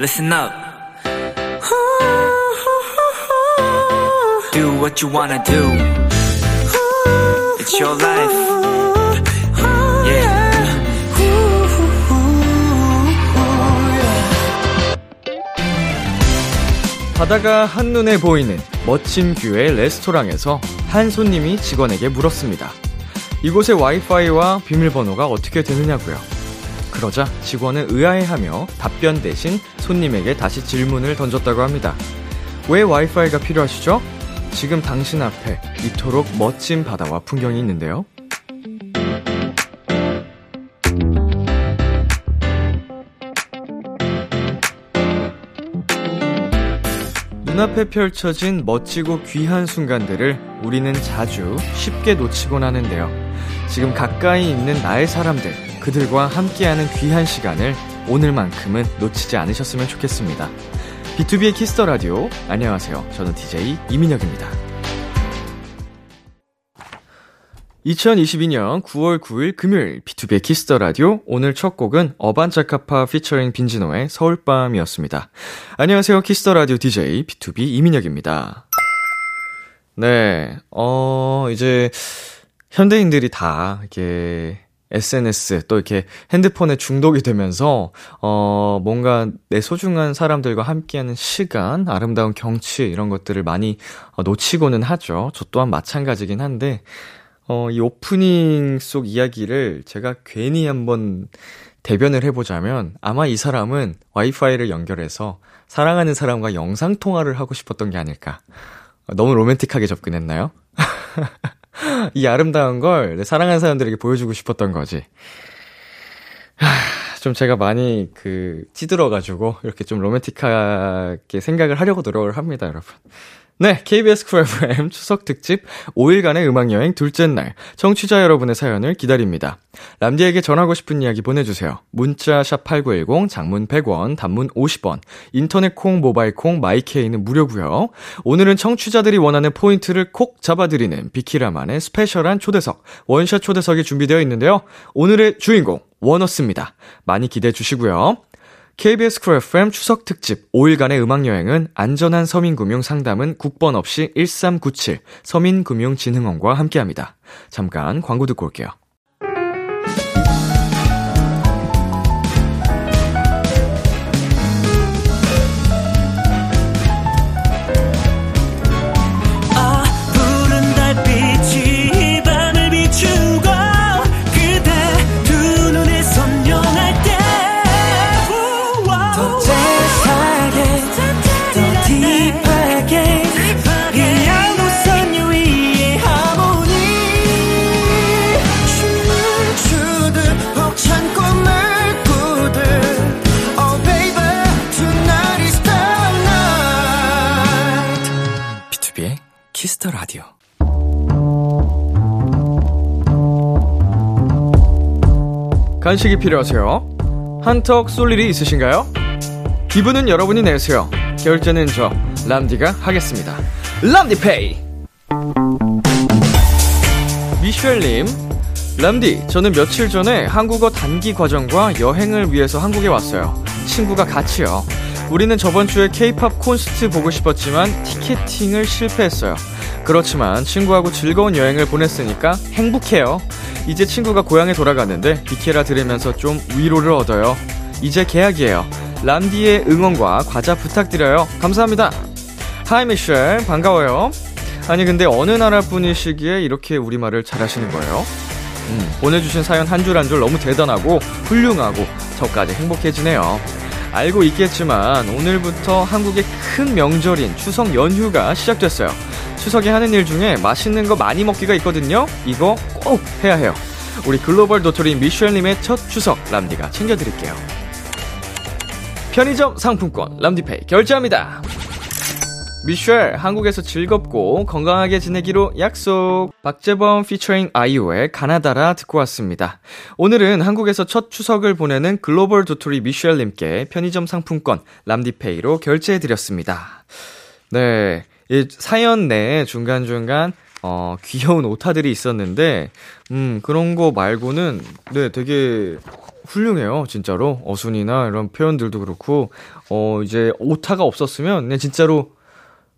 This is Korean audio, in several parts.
listen up. Do what you wanna do. It's your life. Yeah. 바다가 한눈에 보이는 멋진 뷰의 레스토랑에서 한 손님이 직원에게 물었습니다. 이곳의 와이파이와 비밀번호가 어떻게 되느냐고요. 그러자 직원은 의아해하며 답변 대신 손님에게 다시 질문을 던졌다고 합니다. 왜 와이파이가 필요하시죠? 지금 당신 앞에 이토록 멋진 바다와 풍경이 있는데요. 눈앞에 펼쳐진 멋지고 귀한 순간들을 우리는 자주 쉽게 놓치곤 하는데요. 지금 가까이 있는 나의 사람들, 그들과 함께하는 귀한 시간을 오늘만큼은 놓치지 않으셨으면 좋겠습니다. B2B의 키스터 라디오. 안녕하세요. 저는 DJ 이민혁입니다. 2022년 9월 9일 금요일 B2B의 키스터 라디오. 오늘 첫 곡은 어반자카파 피처링 빈지노의 서울밤이었습니다. 안녕하세요. 키스터 라디오 DJ B2B 이민혁입니다. 네. 어, 이제 현대인들이 다 이렇게 SNS 또 이렇게 핸드폰에 중독이 되면서 어 뭔가 내 소중한 사람들과 함께하는 시간, 아름다운 경치 이런 것들을 많이 어, 놓치고는 하죠. 저 또한 마찬가지긴 한데 어 이 오프닝 속 이야기를 제가 괜히 한번 대변을 해보자면 아마 이 사람은 와이파이를 연결해서 사랑하는 사람과 영상 통화를 하고 싶었던 게 아닐까. 너무 로맨틱하게 접근했나요? 이 아름다운 걸 사랑하는 사람들에게 보여주고 싶었던 거지. 하, 좀 제가 많이 그 찌들어가지고 이렇게 좀 로맨틱하게 생각을 하려고 노력을 합니다, 여러분. 네, KBS 쿨 FM 추석 특집 5일간의 음악여행 둘째 날, 청취자 여러분의 사연을 기다립니다. 람디에게 전하고 싶은 이야기 보내주세요. 문자 샵 8910, 장문 100원, 단문 50원, 인터넷 콩, 모바일 콩, my K는 무료고요 오늘은 청취자들이 원하는 포인트를 콕 잡아드리는 비키라만의 스페셜한 초대석, 원샷 초대석이 준비되어 있는데요. 오늘의 주인공, 원어스입니다. 많이 기대해 주시고요. KBS Cool FM 추석 특집 5일간의 음악 여행은 안전한 서민 금융 상담은 국번 없이 1397 서민금융진흥원과 함께합니다. 잠깐 광고 듣고 올게요. Kiss the Radio. 간식이 필요하세요? 한턱 쏠 일이 있으신가요? 기분은 여러분이 내세요. 결제는 저 람디가 하겠습니다. 람디페이. 미셸님, 람디, 저는 며칠 전에 한국어 단기 과정과 여행을 위해서 한국에 왔어요. 친구와 같이요. 우리는 저번 주에 케이팝 콘서트 보고 싶었지만 티켓팅을 실패했어요. 그렇지만 친구하고 즐거운 여행을 보냈으니까 행복해요. 이제 친구가 고향에 돌아가는데 비케라 들으면서 좀 위로를 얻어요. 이제 계약이에요. 람디의 응원과 과자 부탁드려요. 감사합니다. 하이 미셸 반가워요. 아니 근데 어느 나라 분이시기에 이렇게 우리말을 잘하시는 거예요? 음, 보내주신 사연 한 줄 한 줄 너무 대단하고 훌륭하고 저까지 행복해지네요. 알고 있겠지만 오늘부터 한국의 큰 명절인 추석 연휴가 시작됐어요. 추석에 하는 일 중에 맛있는 거 많이 먹기가 있거든요. 이거 꼭 해야 해요. 우리 글로벌 도토리 미셸님의 첫 추석 람디가 챙겨드릴게요. 편의점 상품권 람디페이 결제합니다. 미셸 한국에서 즐겁고 건강하게 지내기로 약속 박재범 피처링 아이오의 가나다라 듣고 왔습니다. 오늘은 한국에서 첫 추석을 보내는 글로벌 도토리 미셸님께 편의점 상품권 람디페이로 결제해드렸습니다. 네, 이 사연 내에 중간중간 어, 귀여운 오타들이 있었는데, 음, 그런 거 말고는, 네, 되게 훌륭해요, 진짜로. 어순이나 이런 표현들도 그렇고, 어, 이제 오타가 없었으면, 네, 진짜로,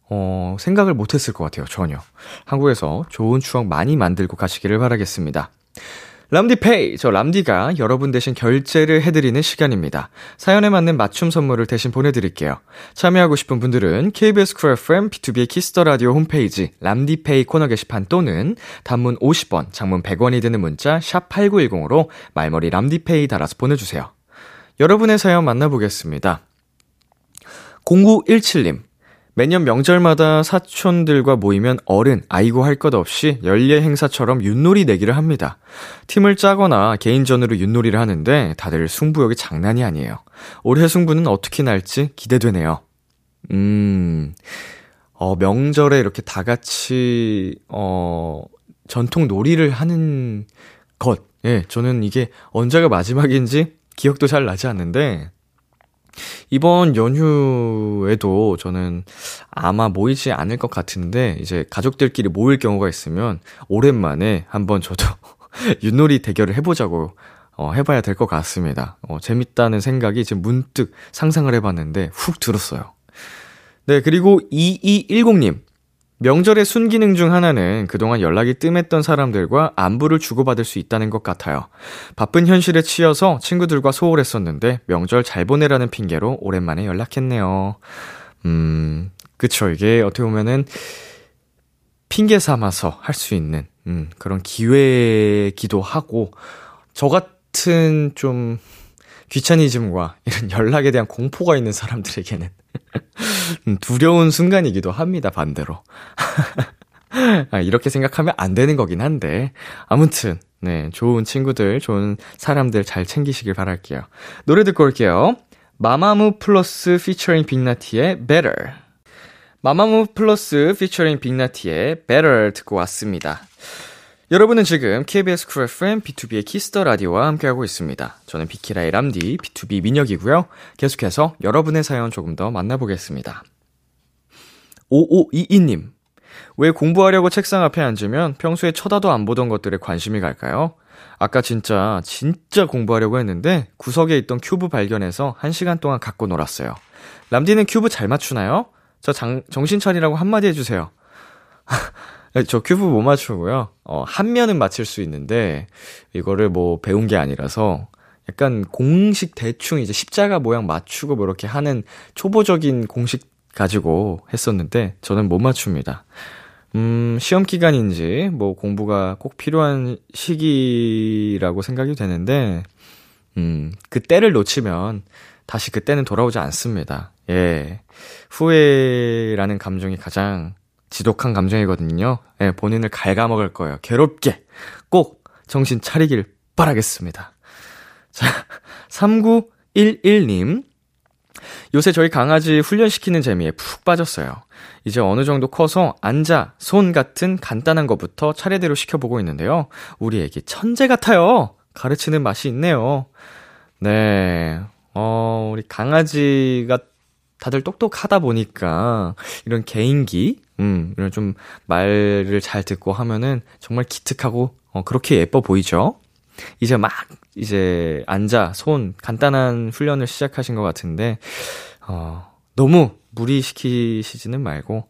어, 생각을 못 했을 것 같아요, 전혀. 한국에서 좋은 추억 많이 만들고 가시기를 바라겠습니다. 람디페이! 저 람디가 여러분 대신 결제를 해드리는 시간입니다. 사연에 맞는 맞춤 선물을 대신 보내드릴게요. 참여하고 싶은 분들은 KBS 쿨 FM B2B의 키스터 라디오 홈페이지 람디페이 코너 게시판 또는 단문 50원, 장문 100원이 드는 문자 샵 8910으로 말머리 람디페이 달아서 보내주세요. 여러분의 사연 만나보겠습니다. 0917님. 매년 명절마다 사촌들과 모이면 어른, 아이고 할 것 없이 연례 행사처럼 윷놀이 내기를 합니다. 팀을 짜거나 개인전으로 윷놀이를 하는데 다들 승부욕이 장난이 아니에요. 올해 승부는 어떻게 날지 기대되네요. 음, 어, 명절에 이렇게 다 같이, 어, 전통 놀이를 하는 것. 예, 저는 이게 언제가 마지막인지 기억도 잘 나지 않는데, 이번 연휴에도 저는 아마 모이지 않을 것 같은데, 이제 가족들끼리 모일 경우가 있으면, 오랜만에 한번 저도 윷놀이 대결을 해보자고, 어, 해봐야 될 것 같습니다. 어, 재밌다는 생각이 지금 문득 상상을 해봤는데, 훅 들었어요. 네, 그리고 2210님. 명절의 순기능 중 하나는 그동안 연락이 뜸했던 사람들과 안부를 주고받을 수 있다는 것 같아요. 바쁜 현실에 치여서 친구들과 소홀했었는데 명절 잘 보내라는 핑계로 오랜만에 연락했네요. 음, 그쵸. 이게 어떻게 보면은 핑계 삼아서 할 수 있는, 음, 그런 기회기도 하고, 저 같은 좀 귀차니즘과 이런 연락에 대한 공포가 있는 사람들에게는 음, 두려운 순간이기도 합니다, 반대로. 아, 이렇게 생각하면 안 되는 거긴 한데. 아무튼, 네, 좋은 친구들, 좋은 사람들 잘 챙기시길 바랄게요. 노래 듣고 올게요. 마마무 플러스 피처링 빅나티의 Better. 마마무 플러스 피처링 빅나티의 Better 듣고 왔습니다. 여러분은 지금 KBS 쿨 FM B2B의 키스터 라디오와 함께하고 있습니다. 저는 비키라의 람디 BTOB 민혁이고요. 계속해서 여러분의 사연 조금 더 만나보겠습니다. 5522님. 왜 공부하려고 책상 앞에 앉으면 평소에 쳐다도 안 보던 것들에 관심이 갈까요? 아까 진짜, 진짜 공부하려고 했는데 구석에 있던 큐브 발견해서 1시간 동안 갖고 놀았어요. 람디는 큐브 잘 맞추나요? 저 장, 정신 차리라고 한마디 해주세요. 네, 저 큐브 못 맞추고요. 어, 한 면은 맞출 수 있는데, 이거를 뭐 배운 게 아니라서, 약간 공식 대충 이제 십자가 모양 맞추고 뭐 이렇게 하는 초보적인 공식 가지고 했었는데, 저는 못 맞춥니다. 음, 시험 기간인지, 뭐 공부가 꼭 필요한 시기라고 생각이 되는데, 음, 그때를 놓치면 다시 그때는 돌아오지 않습니다. 예. 후회라는 감정이 가장 지독한 감정이거든요. 예, 본인을 갉아먹을 거예요. 괴롭게 꼭 정신 차리길 바라겠습니다. 자, 3911님. 요새 저희 강아지 훈련시키는 재미에 푹 빠졌어요. 이제 어느 정도 커서 앉아, 손 같은 간단한 것부터 차례대로 시켜보고 있는데요. 우리 애기 천재 같아요. 가르치는 맛이 있네요. 네. 어, 우리 강아지가 다들 똑똑하다 보니까 이런 개인기, 음, 이런 좀 말을 잘 듣고 하면은 정말 기특하고, 어, 그렇게 예뻐 보이죠? 이제 막, 이제 앉아, 손, 간단한 훈련을 시작하신 것 같은데, 어, 너무 무리시키시지는 말고,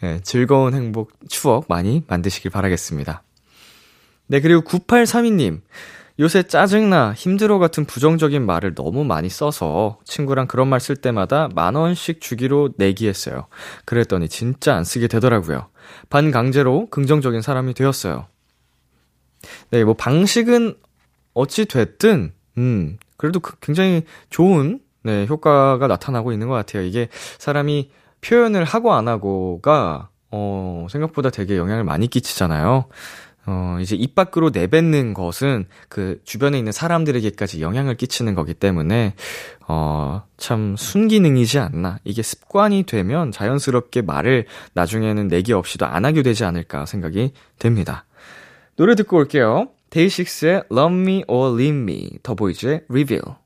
네, 즐거운 행복, 추억 많이 만드시길 바라겠습니다. 네, 그리고 9832님. 요새 짜증나, 힘들어 같은 부정적인 말을 너무 많이 써서 친구랑 그런 말 쓸 때마다 만 원씩 주기로 내기했어요. 그랬더니 진짜 안 쓰게 되더라고요. 반강제로 긍정적인 사람이 되었어요. 네, 뭐 방식은 어찌 됐든, 음, 그래도 그 굉장히 좋은, 네, 효과가 나타나고 있는 것 같아요. 이게 사람이 표현을 하고 안 하고가, 어, 생각보다 되게 영향을 많이 끼치잖아요. 어, 이제 입 밖으로 내뱉는 것은 그 주변에 있는 사람들에게까지 영향을 끼치는 거기 때문에, 어, 참 순기능이지 않나. 이게 습관이 되면 자연스럽게 말을 나중에는 내기 없이도 안 하게 되지 않을까 생각이 됩니다. 노래 듣고 올게요. 데이식스의 Love Me or Leave Me, 더보이즈의 Reveal.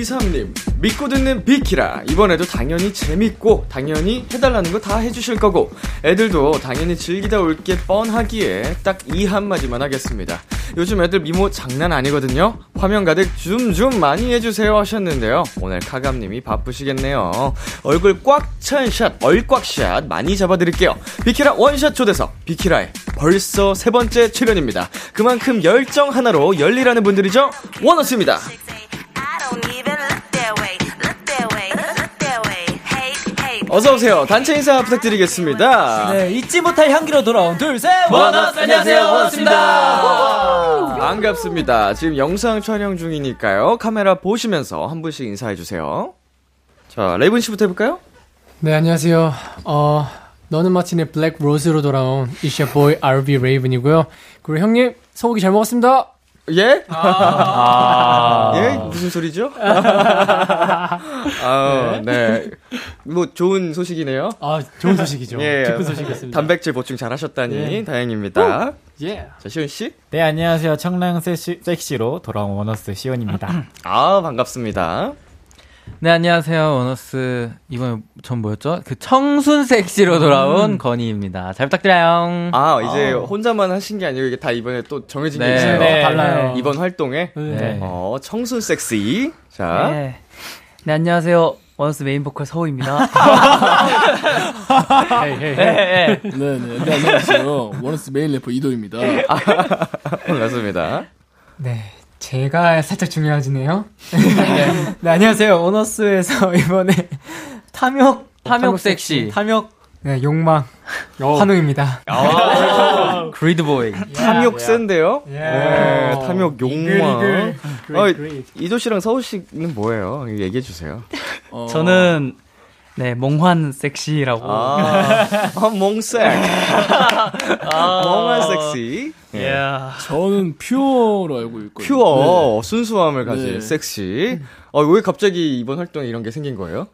0 0 8223님, 믿고 듣는 비키라. 이번에도 당연히 재밌고, 당연히 해달라는 거 다 해주실 거고, 애들도 당연히 즐기다 올 게 뻔하기에 딱 이 한마디만 하겠습니다. 요즘 애들 미모 장난 아니거든요? 화면 가득 줌좀 많이 해주세요 하셨는데요. 오늘 카감님이 바쁘시겠네요. 얼굴 꽉 찬 샷, 얼꽉샷 많이 잡아드릴게요. 비키라 원샷 초대석, 비키라의 벌써 세 번째 출연입니다. 그만큼 열정 하나로 열리라는 분들이죠? 원어스입니다. 어서오세요. 단체 인사 부탁드리겠습니다. 네, 잊지 못할 향기로 돌아온 둘, 셋, 원어스, 안녕하세요, 원어스입니다. 반갑습니다. 지금 영상 촬영 중이니까요. 카메라 보시면서 한 분씩 인사해주세요. 자, 레이븐 씨부터 해볼까요? 네, 안녕하세요. 어, 너는 마틴의 black rose로 돌아온 이샤 boy RB 레이븐이고요. 그리고 형님, 소고기 잘 먹었습니다. 예? 아~ 예? 무슨 소리죠? 아, 네. 뭐 좋은 소식이네요. 아, 좋은 소식이죠. 예, 기쁜 소식이었습니다. 단백질 보충 잘 하셨다니 예. 다행입니다. 예. 자, 시원 씨? 네, 안녕하세요. 청량 섹시, 섹시로 돌아온 원어스 시원입니다. 아, 반갑습니다. 네, 안녕하세요. 원어스. 이번에 전 뭐였죠? 그 청순 섹시로 돌아온 음. 건희입니다. 잘 부탁드려요. 아, 이제 아. 혼자만 하신 게 아니고 이게 다 이번에 또 정해진 네. 게 있어요. 네. 달라요. 이번 활동에. 네. 어, 청순 섹시. 자. 네. 네, 안녕하세요. 원어스 메인 보컬 서호입니다. hey, hey. 네, 네, 네, 안녕하세요. 원어스 메인 래퍼 이도입니다. 반갑습니다. 네, 제가 살짝 중요하지네요. 네. 네, 안녕하세요. 원어스에서 이번에 탐욕, 탐욕, 탐욕 섹시, 탐욕, 네, 욕망, 오. 환웅입니다. Greed boy. 탐욕 센데요? 예. 네, 탐욕 욕망. 어, 이도 씨랑 서호 씨는 뭐예요? 얘기해 주세요. 어... 저는 네, 몽환 섹시라고. 아, 아 몽색. 아, 몽환 섹시. 예. Yeah. 저는 pure로 알고 있거든요. pure, 네. 순수함을 가진 네. 섹시. 어, 왜 갑자기 이번 활동에 이런 게 생긴 거예요?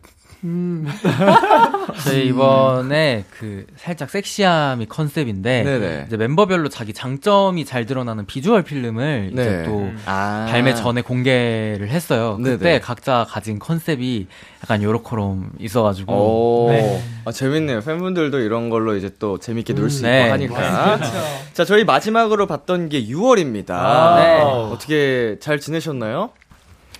음. 저희 이번에 그 살짝 섹시함이 컨셉인데 네네. 이제 멤버별로 자기 장점이 잘 드러나는 비주얼 필름을 네. 이제 또 아. 발매 전에 공개를 했어요. 그때 네네. 각자 가진 컨셉이 약간 요렇게롬 있어가지고 네. 아, 재밌네요. 팬분들도 이런 걸로 이제 또 재밌게 놀수 음, 네. 있고 하니까. 그렇죠. 자, 저희 마지막으로 봤던 게 6월입니다. 아, 네. 어떻게 잘 지내셨나요?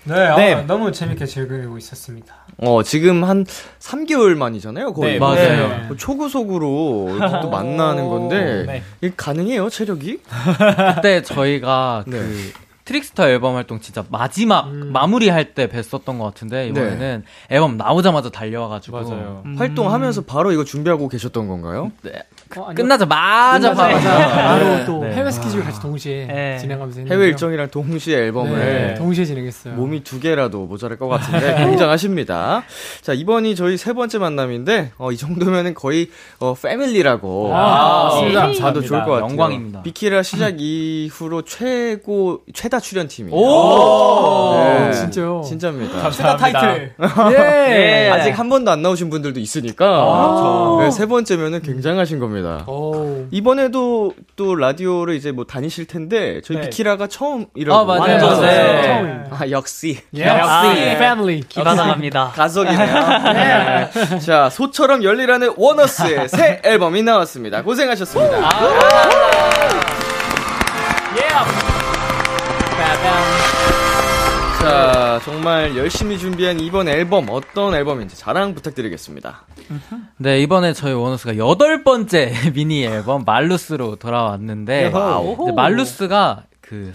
네, 아, 네. 아, 너무 재밌게 즐기고 있었습니다. 어, 지금 한 3개월 만이잖아요, 거의. 네, 맞아요. 네. 뭐 초구속으로 이렇게 또 만나는 건데, 네. 이게 가능해요, 체력이? 그때 저희가 네. 그, Trickster 앨범 활동 진짜 마지막 음. 마무리할 때 뵀었던 것 같은데 이번에는 네. 앨범 나오자마자 달려와가지고 맞아요. 음. 활동하면서 바로 이거 준비하고 계셨던 건가요? 네. 어, 끝나자마자 바로 네. 또 네. 해외 스케줄 같이 동시에 네. 진행하면서 했는데요. 해외 일정이랑 동시에 앨범을 네. 동시에 진행했어요. 몸이 두 개라도 모자랄 것 같은데 굉장하십니다. 자 이번이 저희 세 번째 만남인데 어, 이 정도면은 거의 어, 패밀리라고 아, 아, 봐도 좋을 것 같아요. 영광입니다. 비키라 시작 이후로 최고 최다 출연팀이에요. 오, 네. 진짜요? 진짜입니다. 최다 타이틀. 예. 예. 아직 한 번도 안 나오신 분들도 있으니까 아~ 네, 세 번째면은 굉장하신 겁니다. 겁니다. 오. 이번에도 또 라디오를 이제 뭐 다니실 텐데 저희 네. 비키라가 처음이라고. 아 맞아요. 맞아요. 네. 아 역시. 예. 역시. 아, 네. 패밀리. 기반합니다. 가족이네요. 네. 자 소처럼 열리라는 원어스의 새 앨범이 나왔습니다. 고생하셨습니다. 아. 예. 자, 정말 열심히 준비한 이번 앨범 어떤 앨범인지 자랑 부탁드리겠습니다. 네, 이번에 저희 원어스가 여덟 번째 미니 앨범 말루스로 돌아왔는데 말루스가 그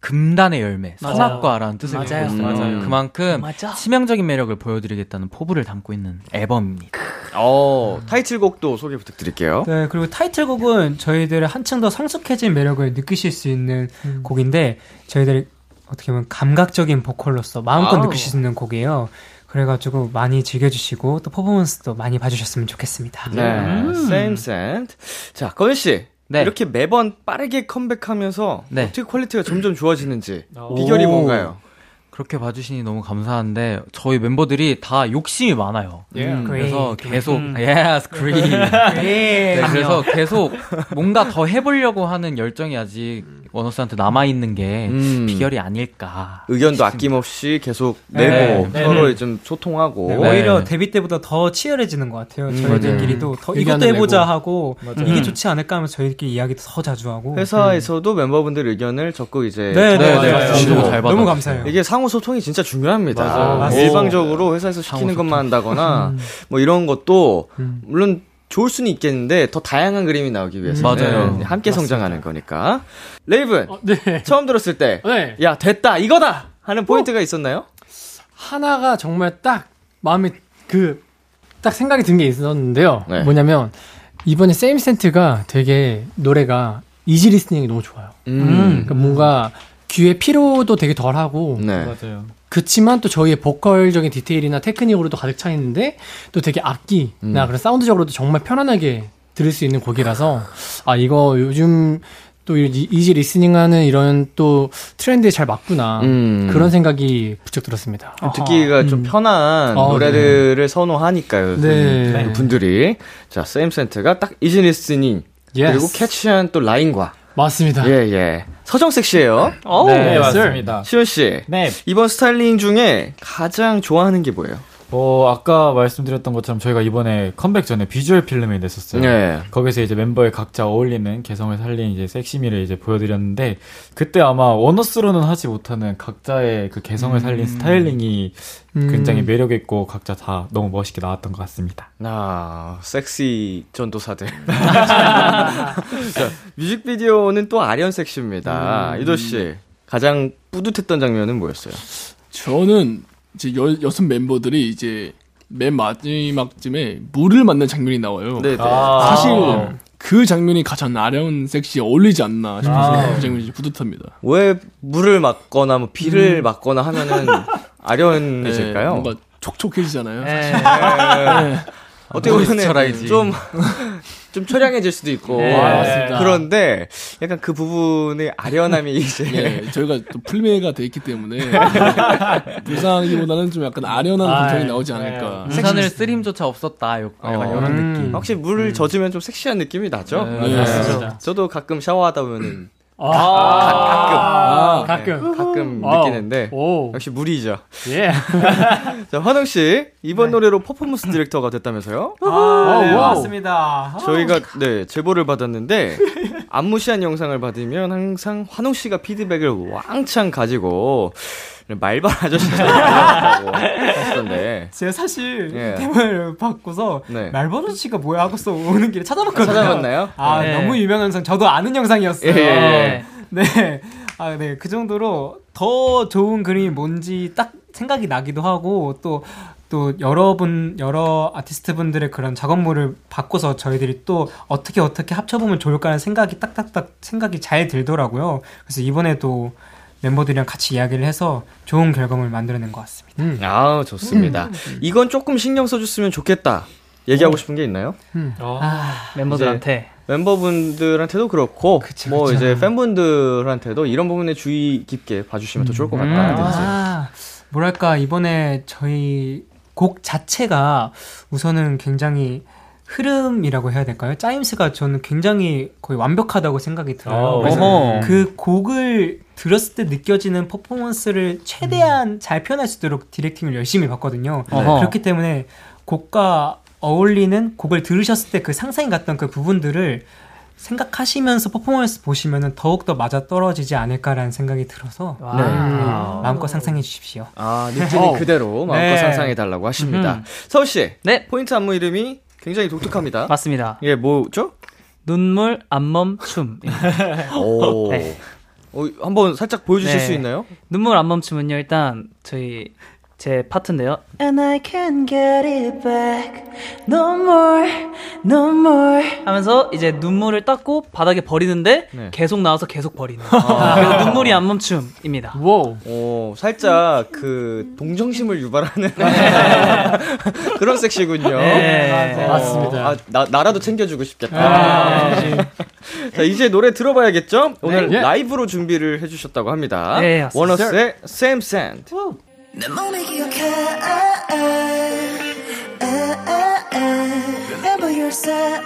금단의 열매, 선악과라는 뜻을 갖고 있어요. 맞아요. 그만큼 맞아. 치명적인 매력을 보여드리겠다는 포부를 담고 있는 앨범입니다. 어, 타이틀곡도 소개 부탁드릴게요. 네, 그리고 타이틀곡은 저희들의 한층 더 성숙해진 매력을 느끼실 수 있는 음. 곡인데 저희들이 어떻게 보면 감각적인 보컬로서 마음껏 아우. 느끼실 수 있는 곡이에요. 그래가지고 많이 즐겨주시고 또 퍼포먼스도 많이 봐주셨으면 좋겠습니다. 네, 음. Same Scent. 자, 건희 씨. 네. 이렇게 매번 빠르게 컴백하면서 네. 어떻게 퀄리티가 점점 좋아지는지 비결이 뭔가요? 그렇게 봐주시니 너무 감사한데 저희 멤버들이 다 욕심이 많아요. Yeah. 음, 그래서 계속 음. yes, green. 네, 그래서 계속 뭔가 더 해보려고 하는 열정이 아직 원어스한테 남아 있는 게 음. 비결이 아닐까. 의견도 싶습니다. 아낌없이 계속 네. 내고 네. 서로 네. 좀 소통하고 네. 오히려 데뷔 때보다 더 치열해지는 것 같아요. 음. 저희들끼리도 더 이것도 해보자 내고. 하고 맞아요. 이게 음. 좋지 않을까 하면서 저희들끼리 이야기도 더 자주 하고 회사에서도 음. 멤버분들 의견을 적극 이제 네, 네, 네, 네. 너무 감사해요. 이게 상호 소통이 진짜 중요합니다. 맞아요. 일방적으로 회사에서 시키는 것만 한다거나 음. 뭐 이런 것도 음. 물론 좋을 수는 있겠는데 더 다양한 그림이 나오기 위해서 맞아요. 함께 맞습니다. 성장하는 거니까. 레이븐 어, 네. 처음 들었을 때, 네. 야 됐다 이거다 하는 어? 포인트가 있었나요? 하나가 정말 딱 마음에 그 딱 생각이 든 게 있었는데요. 네. 뭐냐면 이번에 Same Scent가 되게 노래가 easy listening이 너무 좋아요. 음. 그러니까 뭔가 귀에 피로도 되게 덜하고 네. 맞아요. 그렇지만 또 저희의 보컬적인 디테일이나 테크닉으로도 가득 차 있는데 또 되게 악기나 음. 그런 사운드적으로도 정말 편안하게 들을 수 있는 곡이라서 아 이거 요즘 또 easy listening하는 이런 또 트렌드에 잘 맞구나 음. 그런 생각이 부쩍 들었습니다. 듣기가 음. 좀 편한 어, 노래들을 네. 선호하니까요. 네. 그 분들이 자 Same Scent가 딱 easy listening yes. 그리고 catchy한 또 라인과 맞습니다. 예, 예. 서정 섹시해요. 오, 네, 네 맞습니다. 시원 씨. 네. 이번 스타일링 중에 가장 좋아하는 게 뭐예요? 어, 아까 말씀드렸던 것처럼 저희가 이번에 컴백 전에 비주얼 필름을 냈었어요. 네. 거기서 이제 멤버의 각자 어울리는 개성을 살린 이제 섹시미를 이제 보여드렸는데, 그때 아마 원어스로는 하지 못하는 각자의 그 개성을 살린 음. 스타일링이 음. 굉장히 매력있고 각자 다 너무 멋있게 나왔던 것 같습니다. 아, 섹시 전도사들. 자, 뮤직비디오는 또 아련 섹시입니다. 음. 이도씨, 가장 뿌듯했던 장면은 뭐였어요? 저는 이제 여, 여섯 멤버들이 이제 맨 마지막쯤에 물을 맞는 장면이 나와요. 네, 네. 아~ 사실 그 장면이 가장 아려운 섹시에 어울리지 않나 싶어서 아~ 그 장면이 뿌듯합니다. 왜 물을 맞거나 뭐 비를 음. 맞거나 하면은 아련해질까요? 네, 뭔가 촉촉해지잖아요. 네. 네. 어떻게 보면 좀, 좀 초량해질 수도 있고. 네. 아, 그런데 약간 그 부분의 아련함이 이제. 네, 저희가 또 풀메가 돼 있기 때문에. 불쌍하기보다는 좀 약간 아련한 아, 감정이 나오지 않을까. 네. 우산을 쓰림조차 없었다. 약간 어. 이런 음. 느낌. 확실히 물을 음. 젖으면 좀 섹시한 느낌이 나죠? 네, 네. 저도 가끔 샤워하다 보면은 아, 가, 끔 아, 가끔. 네, 가끔 아, 느끼는데. 오. 역시 물이죠. 예. 자, 환웅 씨, 이번 네. 노래로 퍼포먼스 디렉터가 됐다면서요? 아, 네, 맞습니다. 저희가, 네, 제보를 받았는데, 안무시한 영상을 받으면 항상 환웅 씨가 피드백을 왕창 가지고, 말발 아저씨라고 하시던데. 제가 사실 예. 대본을 받고서 네. 말발 아저씨가 뭐야 하고서 오는 길에 찾아봤거든요. 찾아봤나요? 아 네. 너무 유명한 영상 저도 아는 영상이었어요. 예. 네. 아, 네. 그 정도로 더 좋은 그림이 뭔지 딱 생각이 나기도 하고 또, 또 여러분, 여러 아티스트 분들의 그런 작업물을 바꿔서 저희들이 또 어떻게 어떻게 합쳐보면 좋을까라는 생각이 딱딱딱 생각이 잘 들더라고요. 그래서 이번에도 멤버들이랑 같이 이야기를 해서 좋은 결과물 만들어낸 것 같습니다. 음. 아, 좋습니다. 음. 이건 조금 신경 써줬으면 좋겠다. 얘기하고 오. 싶은 게 있나요? 음. 어. 아, 멤버들한테. 멤버분들한테도 그렇고, 그쵸, 뭐 그쵸. 이제 팬분들한테도 이런 부분에 주의 깊게 봐주시면 더 좋을 것 음. 같다는 아, 뭐랄까, 이번에 저희 곡 자체가 우선은 굉장히 흐름이라고 해야 될까요? 짜임스가 저는 굉장히 거의 완벽하다고 생각이 들어요. 아, 그래서 그 곡을 들었을 때 느껴지는 퍼포먼스를 최대한 음. 잘 표현할 수 있도록 디렉팅을 열심히 봤거든요. 네. 그렇기 때문에 곡과 어울리는 곡을 들으셨을 때 그 상상이 갔던 그 부분들을 생각하시면서 퍼포먼스 보시면은 더욱더 맞아 떨어지지 않을까라는 생각이 들어서 네. 마음껏 상상해 주십시오. 아, 느낌이 그대로 마음껏 네. 상상해 달라고 하십니다. 서우 씨, 네. 포인트 안무 이름이 굉장히 독특합니다. 맞습니다. 예, 뭐죠? 눈물 안 멈 춤. 오. 네. 어, 한번 살짝 보여주실 네. 수 있나요? 눈물 안 멈춤은요, 일단 저희 제 파트인데요. And I can get it back. No more, no more. 하면서 이제 눈물을 닦고 바닥에 버리는데 네. 계속 나와서 계속 버리는. 아. 그래서 눈물이 안 멈춤입니다. 와 오, 살짝 그 동정심을 유발하는 그런 섹시군요. 네. 맞습니다. 아, 나, 나라도 챙겨주고 싶겠다. 아, 자, 이제 노래 들어봐야겠죠? 오늘 네. 라이브로 준비를 해주셨다고 합니다. 네, 원어스의 Same Sand. 내 몸이 기억해 Remember yourself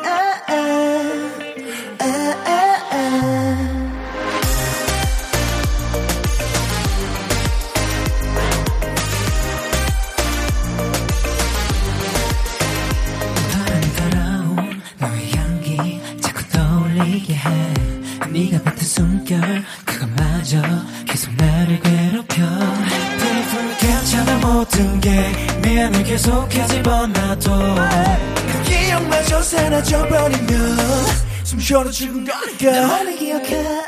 네가 뱉은 숨결 그것마저 계속 나를 괴롭혀. Baby 괜찮아 모든 게. 미안해 계속 해 집어놔도. 그 기억마저 사라져버리면 숨 쉬어도 죽은 거니까. 내 몸이 기억해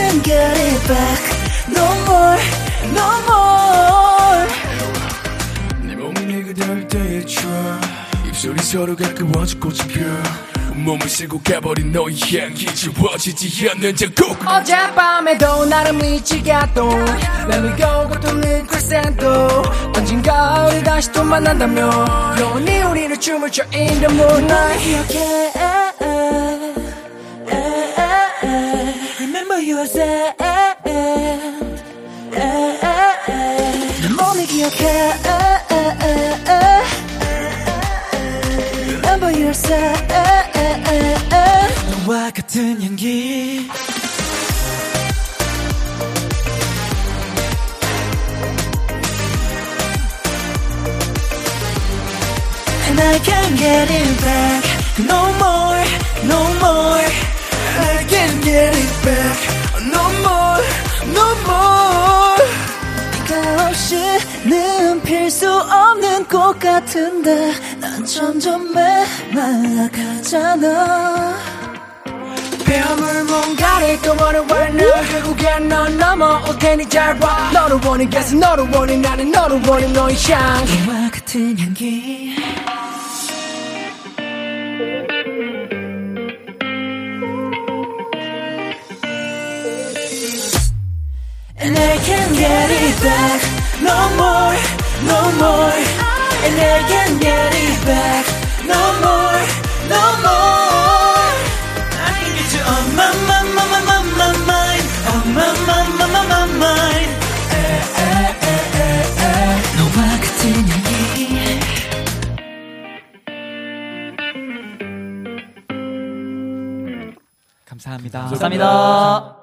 Can't get it back No more, no more. 네 몸이 내가 닿을 때의 추억. 입술이 서로 가까워져 꽃이 펴. 몸을 쓰고 가버린 너의 향기 지워지지 않는 자국. 어젯밤에도 나를 미치게 했던 Let me go 고통은 crescendo. 언젠가 우리 다시 또 만난다면. 영원히 우리는 춤을 춰 in the moonlight. 기억해 Said 내 몸이 기억해 Remember you said 너와 같은 향기 And I can't get it back No more, 수 없는 꽃 같은데 난 점점 메말라가잖아. 폐허물 뭔가를 또 원해 원해 결국엔 넌 넘어올 테니 잘봐? 너를 원해 계속 너를 원해 나는 너를 원해 너의 향기 너와 같은 향기. And I can't get it back No more, no more And I can't get it back No more, no more I can get you on my, my, my, my, my, my mind On my, my, my, my, my mind 에, 에, 에, 에, 에. 너와 같은 향기 감사합니다. 감사합니다.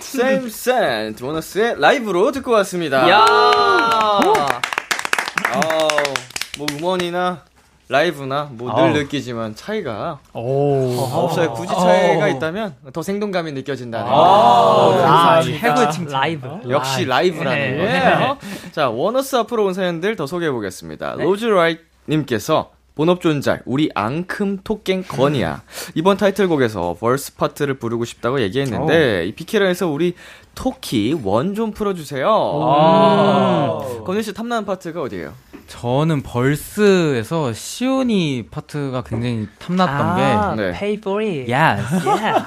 Same Scent 원어스의 라이브로 듣고 왔습니다. 야. 어, 뭐 음원이나 라이브나 뭐 늘 느끼지만 차이가 없어요. 굳이 차이가 있다면 더 생동감이 느껴진다는 아, 거. 최고의 칭찬. 라이브. 역시 라이브라는 네. 거예요. 자, 원어스 앞으로 온 사연들 더 소개해 보겠습니다. 로즈 라이트 님께서 본업 존잘 우리 앙큼 토깽 건이야 이번 타이틀곡에서 verse 파트를 부르고 싶다고 얘기했는데 이 비키라에서 우리 토끼 원 좀 풀어주세요. 건희 씨 탐나는 파트가 어디예요? 저는 verse에서 시온이 파트가 굉장히 탐났던 아, 게 네. pay for it. Yes. Yeah.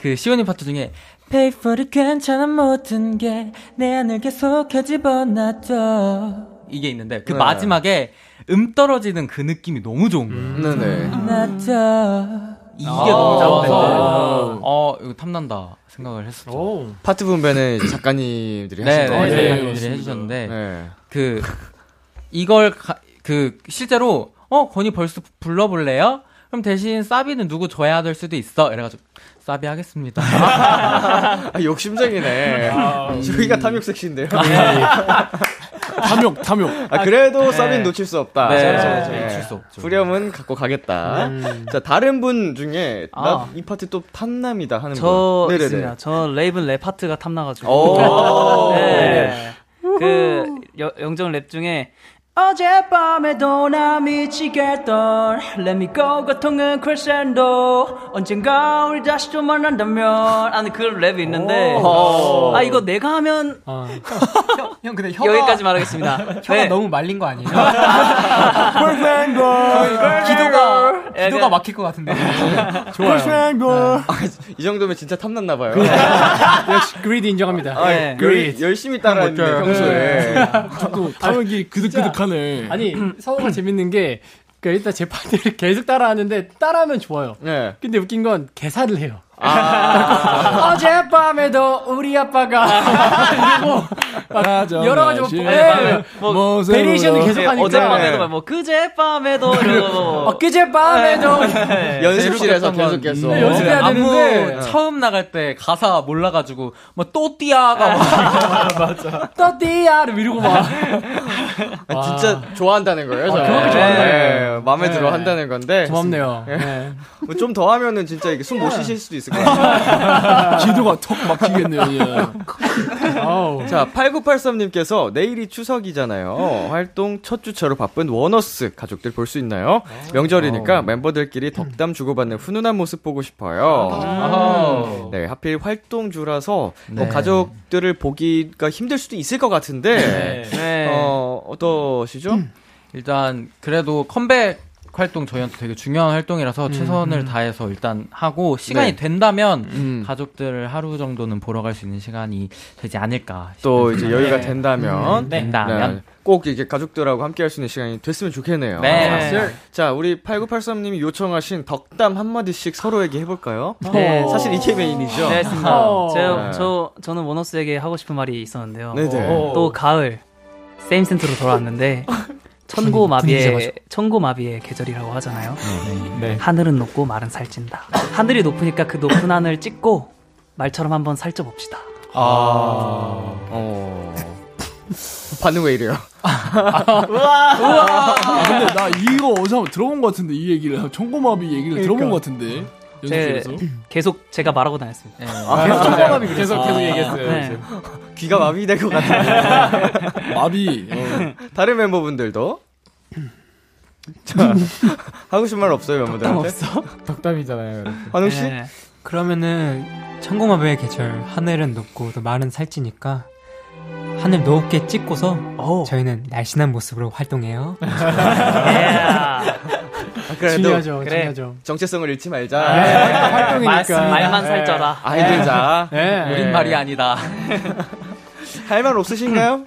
그 시온이 파트 중에 Pay for it 괜찮은 모든 게 내 안을 계속해 집어넣어 이게 있는데 그 네. 마지막에 음 떨어지는 그 느낌이 너무 좋은 거예요. 네네. 나자 이게 아, 너무 좋아서 네. 어 이거 탐난다 생각을 했었죠. 파트 분배는 작가님들이 네, 하신 네, 거예요. 네, 네, 작가님들이 해주셨는데 네. 그 이걸 가, 그 실제로 어 건이 벌써 불러볼래요? 그럼 대신 사비는 누구 줘야 될 수도 있어. 이래가지고 사비 하겠습니다. 아, 욕심쟁이네. 저희가 탐욕 섹시인데요. 탐욕, 탐욕. 아, 그래도 싸빈 놓칠 수 없다. 네, 네. 네, 놓칠 수 없죠. 후렴은 갖고 가겠다. 자, 다른 분 중에 아. 난 이 파트 또 탐남이다 하는 저 분. 있습니다. 저 레이븐 랩 파트가 탐나가지고. 오. 네. 그 여- 영정 랩 중에 어젯밤에도 나 미치겠던 Let me go 고통은 crescendo 언젠가 우리 다시 좀 만난다면 하는 그 랩이 있는데 아 이거 내가 하면 어. 형, 형 근데 혀가 여기까지 말하겠습니다. 혀가 네. 너무 말린 거 아니에요? 기도가 기도가 막힐 것 같은데. 좋아요. 이 정도면 진짜 탐났나 봐요. 역시 그리드 인정합니다. 아, 네. 열, 열심히 따라했는데, 평소에. 또 탐욕이 그득그득 하네. 아니 서우가 재밌는 게 그러니까 일단 제 파트를 계속 따라하는데 따라하면 좋아요. 네. 근데 웃긴 건 개사를 해요. 아~ 어젯밤에도 우리 아빠가 그리고 여러 가지 뭐, 네, 뭐, 뭐 variation을 계속 하니까. 어젯밤에도 뭐 그제밤에도 어, 그제밤에도. 네. 연습실에서 계속 계속 네, 연습해야 되는데. 처음 나갈 때 가사 몰라가지고 뭐 또띠아가 맞아. 또띠아를 이러고 막. 아, 진짜 좋아한다는 거예요. 아, 그런 좋아한다. 마음에 들어 한다는 건데. 고맙네요. 뭐 좀더 하면은 진짜 이게 숨 못 쉬실 수도 있을 기도가 턱 막히겠네요. 예. 자, 8983님께서 내일이 추석이잖아요. 활동 첫 주차로 바쁜 원어스 가족들 볼 수 있나요? 명절이니까 멤버들끼리 덕담 주고받는 훈훈한 모습 보고 싶어요. 네, 하필 활동 주라서 네. 가족들을 보기가 힘들 수도 있을 것 같은데, 네. 어, 어떠시죠? 일단, 그래도 컴백 활동 저희한테 되게 중요한 활동이라서 음, 최선을 음. 다해서 일단 하고 시간이 네. 된다면 음. 가족들을 하루 정도는 보러 갈 수 있는 시간이 되지 않을까. 또 이제 여유가 된다면 음, 네. 된다면 네. 꼭 이게 가족들하고 함께 할 수 있는 시간이 됐으면 좋겠네요. 네. 자, 우리 8983님이 요청하신 덕담 한마디씩 서로에게 해볼까요? 네. 사실 이게 메인이죠. 네, 맞습니다. 제, 저, 저는 원어스에게 하고 싶은 말이 있었는데요. 네네. 또 가을, 세임 센트로 돌아왔는데, 천고마비의 천고마비의 계절이라고 하잖아요. 네. 네. 하늘은 높고 말은 살찐다. 하늘이 높으니까 그 높은 하늘 찍고 말처럼 한번 살쪄 봅시다. 아, 어. 반응 왜 이래요? 우와, 우와. 아, 근데 나 이거 어디서 들어본 것 같은데 이 얘기를 천고마비 얘기를 그러니까. 들어본 것 같은데. 제, 계속 제가 말하고 다녔습니다. 네. 아, 계속 천고마비 계속 계속 아, 얘기했어요. 네. 귀가 마비 될 것 같아요. 마비. 어. 다른 멤버분들도 자, 하고 싶은 말 없어요, 멤버들한테? 없어? 덕담이잖아요. 환웅 씨? 네. 그러면은 천공마비의 계절 하늘은 높고 또 말은 살찌니까 하늘 높게 찍고서 오. 저희는 날씬한 모습으로 활동해요. 그래도 중요하죠, 그래. 중요하죠. 정체성을 잃지 말자. 네, 활동이니까. 말만 네. 살쪄라. 아이들 자. 네. 우린 말이 아니다. 할 말 없으신가요?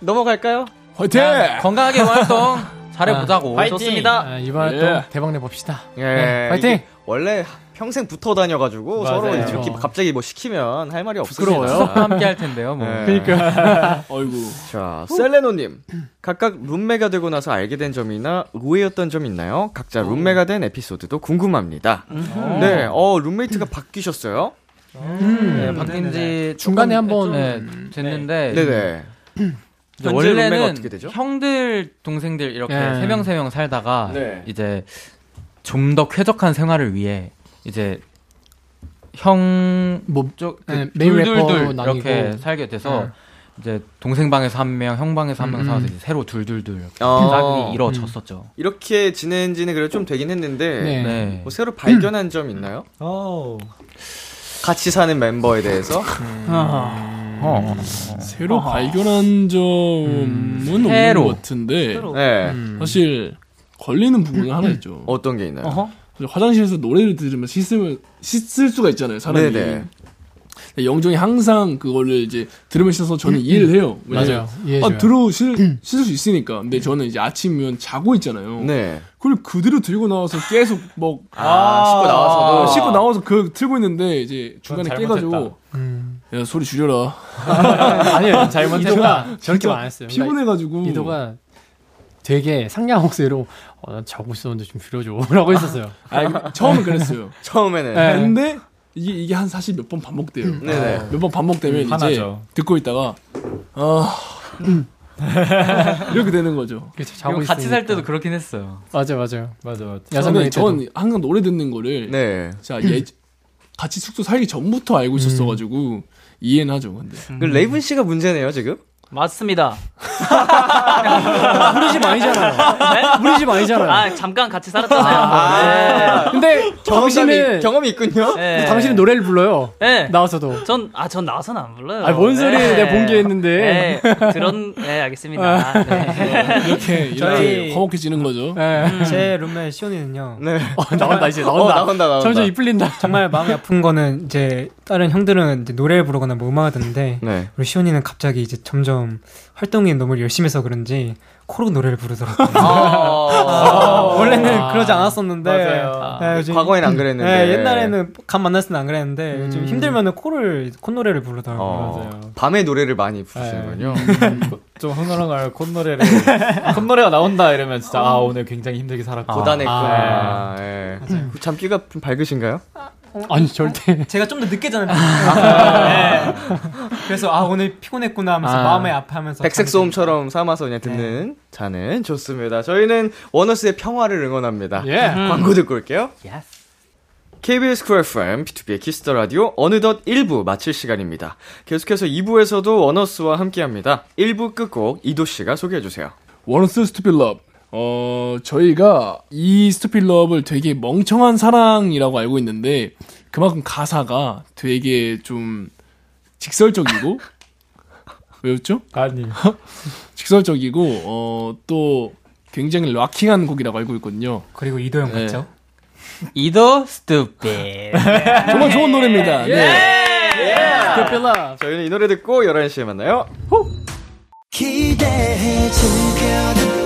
넘어갈까요? 화이팅! 건강하게 활동 잘해보자고. 아, 좋습니다. 아, 이번에 예. 또 대박 내봅시다. 예. 네, 화이팅! 원래 평생 붙어 다녀가지고 맞아요. 서로 이렇게 갑자기 뭐 시키면 할 말이. 부끄러워요. 함께 할 텐데요, 뭐. 네. 그러니까. 어이구. 자, 셀레노님. 각각 룸메가 되고 나서 알게 된 점이나 의외였던 점 있나요? 각자 룸메가 된 에피소드도 궁금합니다. 음. 네, 어, 룸메이트가 바뀌셨어요? 음. 네, 바뀐 지 중간에 한번 네, 됐는데. 네네. 원래는 형들 동생들 이렇게 세 명 세명 네. 살다가 네. 이제 좀 더 쾌적한 생활을 위해 이제 형 몸쪽 그 네, 둘둘둘 이렇게 살게 돼서 네. 이제 동생 방에서 한 명, 형 방에서 한명 음. 사서 이제 새로 둘둘둘 어. 짝이 이루어졌었죠. 음. 이렇게 지낸 지는 그래도 좀 되긴 했는데 네. 네. 뭐 새로 발견한 점 있나요? 오. 같이 사는 멤버에 대해서 음. 어. 어. 새로 어. 발견한 점은 음. 없는 것 같은데 네. 음. 사실 걸리는 부분은 하나 있죠. 어떤 게 있나요? 어허? 화장실에서 노래를 들으면 씻으면 씻을 수가 있잖아요, 사람이. 네네. 영정이 항상 그거를 이제 들으면서 저는 이해를 해요. 맞아요. 아, 들어 실, 씻을 수 있으니까. 근데 저는 이제 아침이면 자고 있잖아요. 네. 그걸 그대로 들고 나와서 계속 뭐. 아, 씻고 나와서도. 어, 씻고 나와서 그 틀고 있는데 이제 중간에 깨가지고. 음. 야, 소리 줄여라. 아니요, 잘못했다. 저렇게 안 했어요. 피곤해가지고. 이도가 되게 상냥한 목소리로 어, 난 자고 있었는데 좀 줄여줘라고 했었어요. 아, 처음은 그랬어요. 처음에는. 네. 근데 이게 이게 한 사실 몇 번 반복돼요. 음. 네네. 몇 번 반복되면 음, 이제 화나죠. 듣고 있다가 아 이렇게 되는 거죠. 그렇죠. 자고 같이 살 때도 그렇긴 했어요. 맞아 맞아요. 맞아 맞아. 저는 전 항상 노래 듣는 거를 네. 자 예, 같이 숙소 살기 전부터 알고 있었어가지고 음. 이해는 하죠. 근데 그 레이븐 씨가 문제네요 지금. 맞습니다. 우리 집 아니잖아요. 네? 우리 집 아니잖아요. 아, 잠깐 같이 살았잖아요. 아, 네. 근데 당신은 경험이 있군요. 네. 당신은 노래를 불러요. 네. 나와서도. 전, 아, 전 나와서는 안 불러요. 아, 뭔 소리 네. 내가 본게했는데 네. 그런, 네, 알겠습니다. 네. 이렇게, 이렇게 화목해지는 거죠. 네. 음. 제 룸메 시온이는요. 네. 어, 나온다, 이제 나온다. 어, 나온다, 나온다. 점점 이 풀린다. 정말 마음이 아픈 거는 이제 다른 형들은 이제 노래를 부르거나 뭐 음악을 듣는데, 네. 우리 시온이는 갑자기 이제 점점 활동이 너무 열심히 해서 그런지 코로 노래를 부르더라고요. 아~ 원래는 아~ 그러지 않았었는데. 맞아요. 네, 요즘, 과거에는 안 그랬는데. 네, 옛날에는 감 만났을 때는 안 그랬는데 음. 요즘 힘들면은 코를 콧노래를 부르더라고요. 어. 밤에 노래를 많이 부르시는군요. 네. 좀 흥얼흥얼 콧노래를 콧노래가 나온다 이러면 진짜 아 오늘 굉장히 힘들게 살았고 고단했구나. 아, 네. 잠귀가 좀 밝으신가요? 아니 절대. 제가 좀 더 늦게 자는 아, 네. 그래서 아 오늘 피곤했구나 하면서 아, 마음에 아파하면서 백색 소음처럼 삼아서 그냥 듣는 네. 자는 좋습니다. 저희는 원어스의 평화를 응원합니다. 예. 음. 광고 듣고 올게요. Yes. KBS 쿨 FM, BTOB의 키스 더 라디오, 어느덧 1부 마칠 시간입니다. 계속해서 2부에서도 원어스와 함께 합니다. 1부 끝곡 이도씨가 소개해주세요. 원어스 Stupid Love. 어, 저희가 이 Stupid Love를 되게 멍청한 사랑이라고 알고 있는데, 그만큼 가사가 되게 좀 직설적이고, 왜였죠? 아니. 직설적이고, 어, 또 굉장히 락킹한 곡이라고 알고 있거든요. 그리고 이도영 네. 같죠? 이도 스투필. 정말 좋은 노래입니다. 네. 스투필 러 저희는 이 노래 듣고 11시에 만나요. 호! 기대해 듣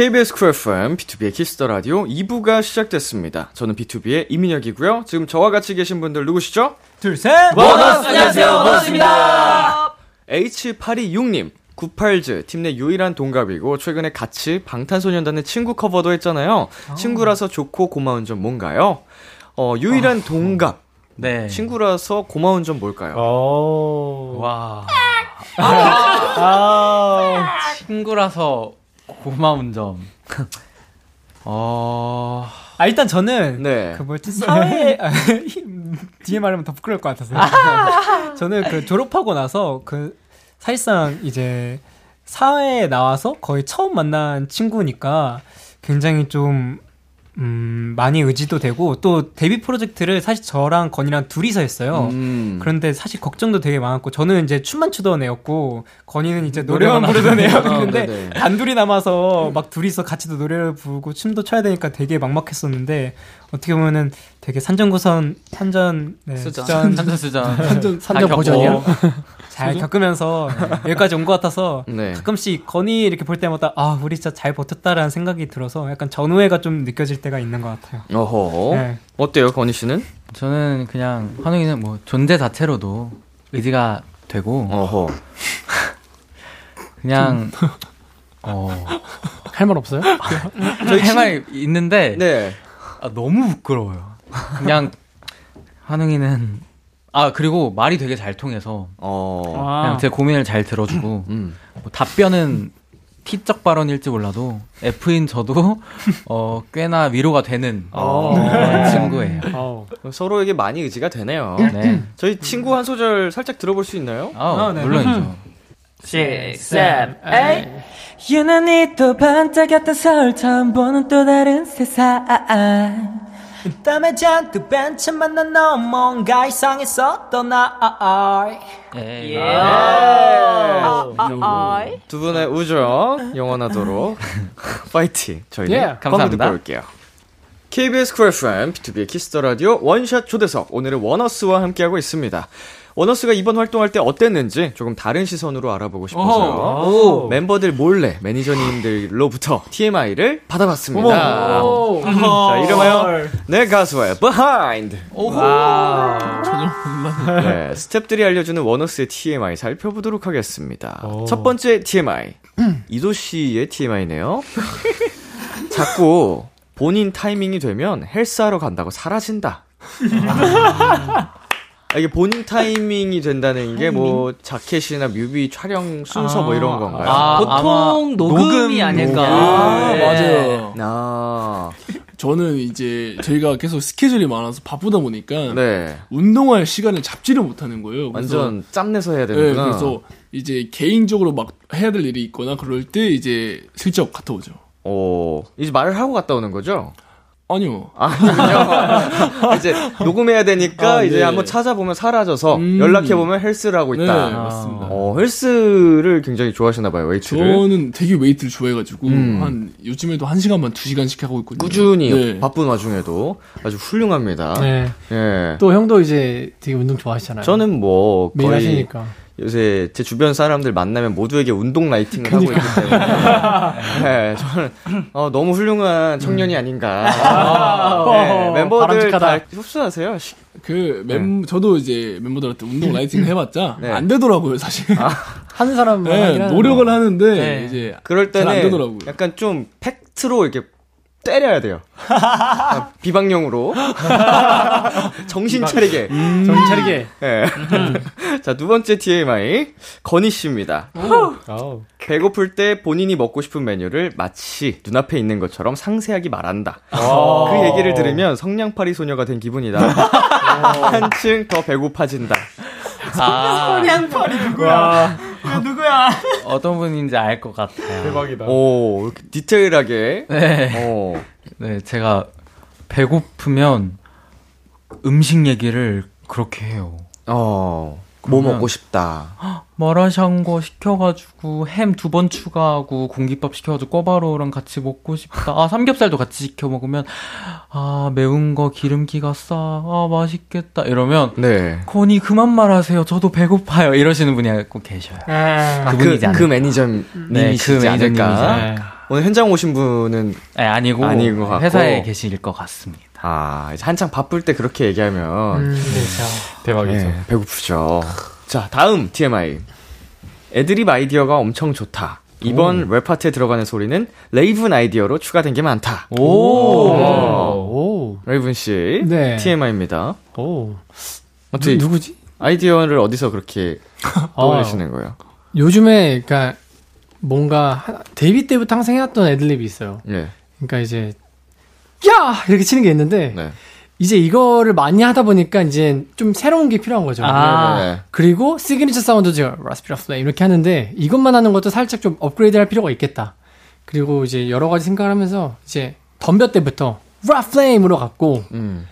KBS 쿨 FM, BTOB의 키스 더 라디오 2부가 시작됐습니다. 저는 BTOB의 이민혁이고요. 지금 저와 같이 계신 분들 누구시죠? 둘, 셋! 원어스! 안녕하세요, 원어스입니다! H826님, 98즈, 팀 내 유일한 동갑이고, 최근에 같이 방탄소년단의 친구 커버도 했잖아요. 아. 친구라서 좋고 고마운 점 뭔가요? 어, 유일한 아. 동갑. 네. 친구라서 고마운 점 뭘까요? 오. 와. 아. 아. 친구라서 고마운 점. 어. 아, 일단 저는, 네. 그 뭐지, 사회, 뒤에 말하면 더 부끄러울 것 같아서. 저는 그 졸업하고 나서 그, 사실상 이제, 사회에 나와서 거의 처음 만난 친구니까 굉장히 좀 음, 많이 의지도 되고 또 데뷔 프로젝트를 사실 저랑 건이랑 둘이서 했어요. 음. 그런데 사실 걱정도 되게 많았고 저는 이제 춤만 추던 애였고 건이는 이제 노래만 부르던 애였는데 어, 단둘이 남아서 막 둘이서 같이도 노래를 부르고 춤도 춰야 되니까 되게 막막했었는데 어떻게 보면은 되게 산전구선 산전 네, 수전 산전 수전 산전 산전 버전이요. 잘 겪으면서 여기까지 온 것 같아서 네. 가끔씩 건이 이렇게 볼 때마다 아 우리 진짜 잘 버텼다라는 생각이 들어서 약간 전후회가 좀 느껴질 때가 있는 것 같아요. 어허. 네. 어때요, 건희 씨는? 저는 그냥 환웅이는 뭐 존재 자체로도 의지가 되고. 어허. 그냥 어. 할 말 없어요? 할 말 있는데 네. 아, 너무 부끄러워요. 그냥 환웅이는 아 그리고 말이 되게 잘 통해서 어. 그냥 제 고민을 잘 들어주고 음. 뭐 답변은 T적 발언일지 몰라도 F인 저도 어 꽤나 위로가 되는 어. 그런 친구예요. 어. 서로에게 많이 의지가 되네요. 네. 저희 친구 한 소절 살짝 들어볼 수 있나요? 아, 아 네. 물론이죠. 6, 7, 8 유난히 또 반짝였던 서울 처음 보는 또 다른 세상 땀에 잔뜩 밴 채 만난 너 뭔가 이상했었던 나 예. 두 분의 우정 영원하도록 파이팅. 저희는 yeah. 감사합니다. 듣고 올게요. KBS 쿨 FM, BTOB의 키스 더 라디오 원샷 초대석. 오늘은 원어스와 함께하고 있습니다. 원어스가 이번 활동할 때 어땠는지 조금 다른 시선으로 알아보고 싶어서요. 멤버들 몰래 매니저님들로부터 TMI를 받아봤습니다. 자, 이름하여 내 가수의 Behind. 전혀 몰랐네. 네, 스탭들이 알려주는 원어스의 TMI 살펴보도록 하겠습니다. 오. 첫 번째 TMI. 이도 씨의 TMI네요. 자꾸 본인 타이밍이 되면 헬스하러 간다고 사라진다. 아, 이게 본인 타이밍이 된다는 게 뭐 자켓이나 뮤비 촬영 순서 아, 뭐 이런 건가요? 아, 보통 녹음이 아닐까. 녹음. 아, 네. 맞아요. 아. 저는 이제 저희가 계속 스케줄이 많아서 바쁘다 보니까 네. 운동할 시간을 잡지를 못하는 거예요. 완전 짬내서 해야 되는구나. 네, 그래서 이제 개인적으로 막 해야 될 일이 있거나 그럴 때 이제 슬쩍 갔다 오죠. 오, 이제 말을 하고 갔다 오는 거죠? 아니요. 아니요. 이제 녹음해야 되니까 아, 이제 네. 한번 찾아보면 사라져서 음. 연락해 보면 헬스를 하고 있다. 네, 맞습니다. 어, 헬스를 굉장히 좋아하시나 봐요, 웨이트를. 저는 되게 웨이트를 좋아해 가지고, 음. 한, 요즘에도 한 시간 반 두 시간씩 하고 있거든요. 꾸준히 네. 바쁜 와중에도 아주 훌륭합니다. 네. 예. 또 형도 이제 되게 운동 좋아하시잖아요. 저는 뭐, 거의 하시니까. 요새 제 주변 사람들 만나면 모두에게 운동 라이팅을 그러니까. 하고 있기 때문에 네, 저는 어, 너무 훌륭한 청년이 아닌가. 아, 네, 멤버들 바람직하다. 다 흡수하세요. 그 멤, 네. 저도 이제 멤버들한테 운동 라이팅 해봤자 네. 안 되더라고요 사실. 아, 하는 사람 네, 노력을 하는데 네. 이제 그럴 때는 약간 좀 팩트로 이렇게 때려야 돼요. 아, 비방용으로. 정신 차리게. 음. 정신 차리게. 네. 자, 두 번째 TMI. 건희 씨입니다. 배고플 때 본인이 먹고 싶은 메뉴를 마치 눈앞에 있는 것처럼 상세하게 말한다. 그 얘기를 들으면 성냥팔이 소녀가 된 기분이다. 한층 더 배고파진다. 성냥팔이 누구야? 누구야? 어떤 분인지 알 것 같아요. 대박이다. 오, 이렇게 디테일하게. 네. 오. 네, 제가 배고프면 음식 얘기를 그렇게 해요. 어. 뭐 먹고 싶다. 마라샹궈 시켜가지고 햄 두 번 추가하고 공깃밥 시켜가지고 꼬바로우랑 같이 먹고 싶다. 아 삼겹살도 같이 시켜 먹으면 아 매운 거 기름기가 싸. 아 맛있겠다. 이러면 네. 건이 그만 말하세요. 저도 배고파요. 이러시는 분이 꼭 계셔요. 아, 그분이지 그, 그 매니저님이 네, 그 매니저님이지 네. 오늘 현장 오신 분은 네, 아니고, 아니고 회사에 계실 것 같습니다. 아, 이제 한창 바쁠 때 그렇게 얘기하면. 음, 그렇죠. 대박이죠. 네, 배고프죠. 자, 다음 TMI. 애드립 아이디어가 엄청 좋다. 이번 오. 랩 파트에 들어가는 소리는 레이븐 아이디어로 추가된 게 많다. 오. 오. 레이븐 씨. 네. TMI입니다. 오. 어떻게 누, 구지 아이디어를 어디서 그렇게 떠올리시는 아, 거예요? 요즘에 그러니까 뭔가 데뷔 때부터 항상 해왔던 애드립이 있어요. 네. 그러니까 이제 야 이렇게 치는 게 있는데 네. 이제 이거를 많이 하다 보니까 이제 좀 새로운 게 필요한 거죠. 아. 네. 그리고 시그니처 사운드죠. 라스피라 플레임 이렇게 하는데 이것만 하는 것도 살짝 좀 업그레이드 할 필요가 있겠다. 그리고 이제 여러 가지 생각을 하면서 이제 덤벼 때부터 라 플레임으로 갔고 음.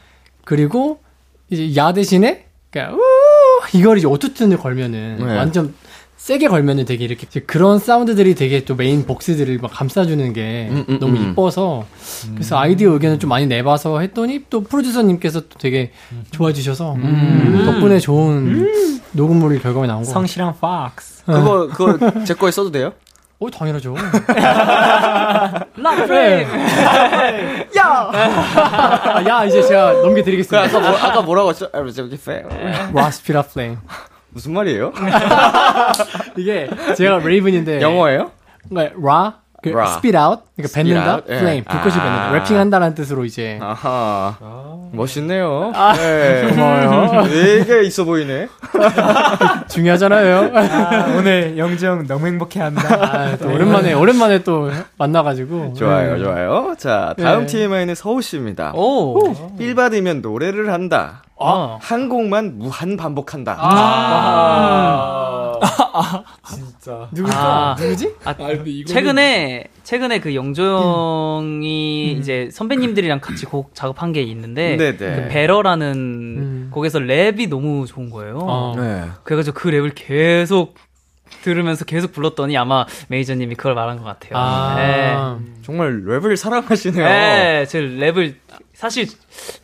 그리고 이제 야 대신에 그러니까 우 이걸 이제 오토튠을 걸면은 네. 완전 세게 걸면은 되게 이렇게 그런 사운드들이 되게 또 메인 복스들을 막 감싸주는 게 음, 음, 너무 음. 이뻐서 그래서 아이디어 의견을 좀 많이 내봐서 했더니 또 프로듀서님께서 또 되게 좋아해 주셔서 음. 덕분에 좋은 녹음물이 결과가 나온 거. 성실한 팍스. 그거 그거 제 거에 써도 돼요? 오 당연하죠. 라프레임. 야. 야 이제 제가 넘겨드리겠습니다. 아까 뭐 아까 뭐라고 했죠? 라스피라 플레임. 무슨 말이에요? 이게 제가 레이븐인데 영어예요? 네, 라, 그 spit out, 그러니까 뱉는다, out? flame, 예. 불꽃이 아~ 뱉는다, 래핑한다라는 뜻으로 이제. 아하, 아~ 멋있네요. 아, 네. 고마워요. 되게 있어 보이네. 중요하잖아요. 아, 오늘 영정 너무 행복해한다. 아, 또 오랜만에 오랜만에 또 만나가지고. 좋아요, 네. 좋아요. 자, 다음 네. TMI는 서우 씨입니다. 오, 빌 받으면 노래를 한다. 아. 한 곡만 무한 반복한다. 아. 아. 진짜. 누구죠? 누구지? 아, 최근에 최근에 그 영조 형이 음. 이제 선배님들이랑 같이 곡 작업한 게 있는데 네네. 그 Better라는 음. 곡에서 랩이 너무 좋은 거예요. 아. 네. 그래가지고 그 랩을 계속 들으면서 계속 불렀더니 아마 메이저님이 그걸 말한 것 같아요. 아, 네. 정말 랩을 사랑하시네요. 네, 제 랩을 사실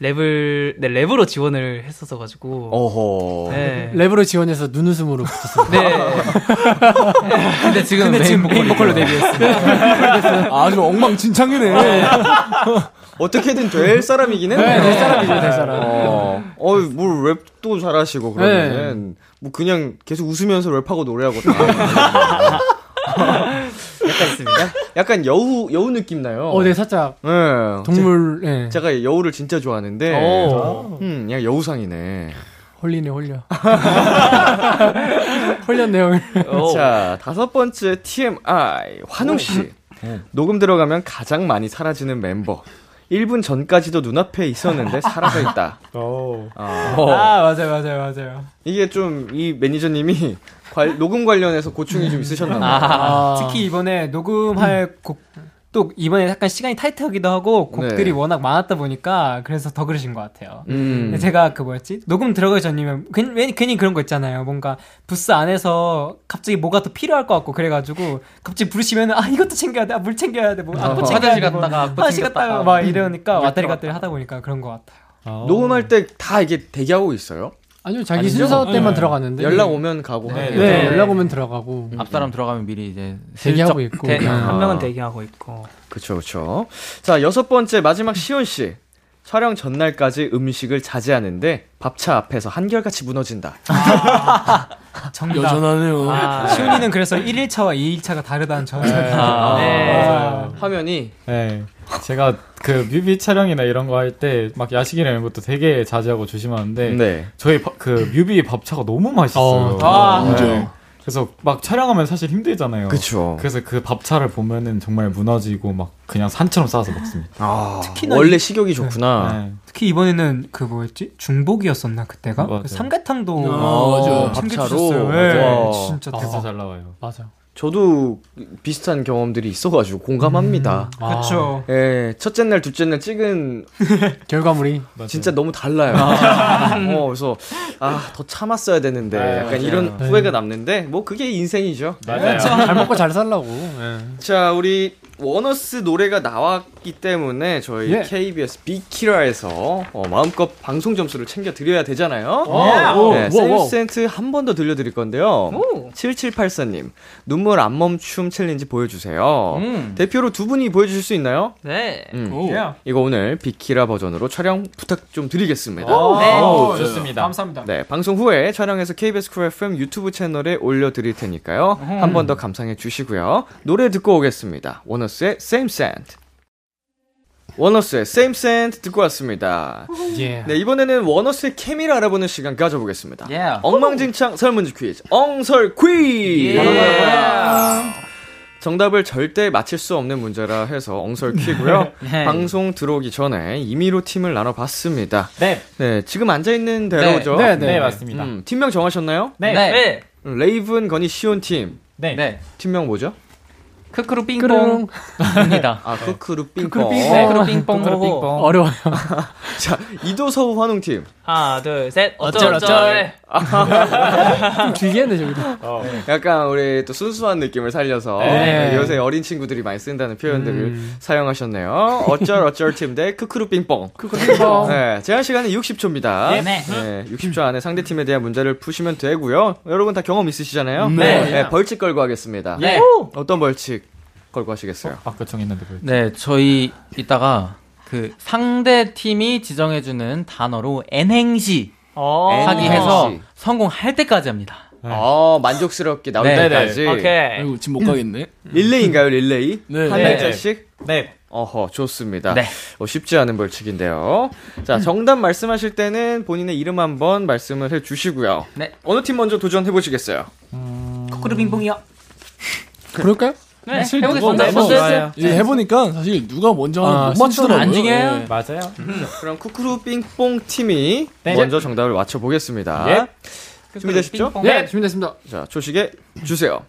랩을 네 랩으로 지원을 했었어 가지고 어허 네. 랩으로 지원해서 눈웃음으로 붙었어요. 네. 근데 지금 근데 메인, 메인 보컬로 데뷔했어요. 아주 엉망진창이네. 네. 어떻게든 될 사람이긴 했네. 네, 될 사람이죠, 될 사람. 어, 어, 뭘 랩도 잘하시고 그러면 네. 뭐 그냥 계속 웃으면서 랩하고 노래하고 다. 약간 있습니다. 약간 여우 여우 느낌 나요. 어, 네 살짝. 네. 동물. 제, 네. 제가 여우를 진짜 좋아하는데. 오. 음, 그냥 여우상이네. 홀리네 홀려. 홀렸네요. 자 다섯 번째 TMI 환웅 씨. 네. 녹음 들어가면 가장 많이 사라지는 멤버. 1분 전까지도 눈앞에 있었는데 사라져 있다. 오. 아, 아 맞아요, 맞아요, 맞아요. 이게 좀 이 매니저님이 관, 녹음 관련해서 고충이 좀 있으셨나 봐요. 아, 특히 이번에 녹음할 곡 또 이번에 약간 시간이 타이트하기도 하고 곡들이 네. 워낙 많았다 보니까 그래서 더 그러신 것 같아요. 음. 제가 그 뭐였지 녹음 들어가기 전이면 괜히, 괜히 그런 거 있잖아요. 뭔가 부스 안에서 갑자기 뭐가 더 필요할 것 같고 그래가지고 갑자기 부르시면 아 이것도 챙겨야 돼, 아, 물 챙겨야 돼, 뭐 악보 어, 챙겨야 돼, 뭐, 화장실 갔다가 막 이러니까 왔다리 갔다리 하다 보니까 그런 것 같아요. 어. 녹음할 때 다 이게 대기하고 있어요? 아니요, 자기 아니죠? 순서 때만 네. 들어갔는데. 연락 오면 가고. 네, 네, 네, 연락 오면 들어가고. 음. 앞사람 들어가면 미리 이제 대기하고 있고. 대, 한 명은 대기하고 있고. 그쵸, 그쵸. 자, 여섯 번째 마지막 시온 씨. 촬영 전날까지 음식을 자제하는데 밥차 앞에서 한결같이 무너진다. 아, 정답. 여전하네요. 아, 시훈이는 그래서 1일차와 2일차가 다르다는 전설. 네. 아, 네. 화면이. 네. 제가 그 뮤비 촬영이나 이런 거 할 때 막 야식이나 이런 것도 되게 자제하고 조심하는데 네. 저희 바, 그 뮤비 밥차가 너무 맛있어요. 어, 아, 네. 그래서 막 촬영하면 사실 힘들잖아요. 그렇죠. 그래서 그 밥차를 보면은 정말 무너지고 막 그냥 산처럼 쌓아서 먹습니다. 아, 특히나 원래 식욕이 네. 좋구나. 네. 특히 이번에는 그 뭐였지 중복이었었나 그때가 그 삼계탕도 아, 맞아. 밥차로 네. 진짜 대박 잘 나와요. 맞아. 저도 비슷한 경험들이 있어가지고 공감합니다. 음, 그렇죠. 예, 첫째 날, 둘째 날 찍은 결과물이 진짜 너무 달라요. 아. 어, 그래서 아 더 참았어야 되는데 아, 약간 맞아요. 이런 후회가 남는데 뭐 그게 인생이죠. 맞아요. 잘 먹고 잘 살라고. 예. 자, 우리 워너스 노래가 나왔기 때문에 저희 예. KBS 비키라에서 어, 마음껏 방송 점수를 챙겨 드려야 되잖아요. 네, Same Scent 한 번 더 들려드릴 건데요. 오. 7784님 눈물 안 멈춤 챌린지 보여주세요. 음. 대표로 두 분이 보여주실 수 있나요? 네. 음. 이거 오늘 비키라 버전으로 촬영 부탁 좀 드리겠습니다. 네. 오, 좋습니다. 감사합니다. 네, 방송 후에 촬영해서 KBS 쿨 FM 유튜브 채널에 올려드릴 테니까요. 음. 한번 더 감상해 주시고요. 노래 듣고 오겠습니다. 워너 원어스의 Same Scent. 원어스의 Same Scent 듣고 왔습니다. Yeah. 네, 이번에는 원어스의 케미를 알아보는 시간 가져보겠습니다. Yeah. 엉망진창 설문지 퀴즈, 엉설 퀴즈! Yeah. 정답을 절대 맞힐 수 없는 문제라 해서 엉설 퀴고요. 네. 방송 들어오기 전에 임의로 팀을 나눠봤습니다. 네. 네, 지금 앉아있는 대로죠? 네, 네, 네 맞습니다. 음, 팀명 정하셨나요? 네. 네. 레이븐, 건이, 시온 팀. 네. 팀명 뭐죠? 크크루 삥뽕입니다. 아, 크크루 삥뽕. 네, 크크루 삥뽕. 크크루 삥뽕. 어려워요. 자, 이도서우 환웅팀. 하나, 둘, 셋. 어쩔, 어쩔. 좀 길게 했네, 저기도. 어. 약간 우리 또 순수한 느낌을 살려서 네. 요새 어린 친구들이 많이 쓴다는 표현들을 음. 사용하셨네요. 어쩔, 어쩔 팀 대 크크루 삥뽕. 크크루 삥뽕. 네, 제한 시간은 60초입니다. 네. 네. 60초 안에 상대팀에 대한 문제를 푸시면 되고요. 여러분 다 경험 있으시잖아요. 네. 네 벌칙 걸고 하겠습니다. 네. 어떤 벌칙? 걸고 하시겠어요? 아, 아까 정했는데 벌칙. 네, 저희 이따가 그 상대 팀이 지정해주는 단어로 N행시 어. 하기 해서 성공할 때까지 합니다. 네. 어, 만족스럽게 나올 네, 때까지. 네. 오케이. 아이고, 지금 못 가겠네. 릴레이인가요, 릴레이? 네. 한 글자씩? 네. 어허, 좋습니다. 네. 어, 쉽지 않은 벌칙인데요. 자, 정답 말씀하실 때는 본인의 이름 한번 말씀을 해 주시고요. 네. 어느 팀 먼저 도전해 보시겠어요? 음... 코코르 빙봉이요. 그럴까요? 네, 해보겠습니다. 해보세요. 예, 해보니까 사실 누가 먼저 아, 못 맞추더라고요. 안 중요해요. 네. 맞아요. 음, 그럼 쿠쿠루 삥뽕 팀이 네. 먼저 정답을 맞춰보겠습니다. 예. 준비되셨죠? 네, 네, 준비됐습니다. 자, 조식에 주세요.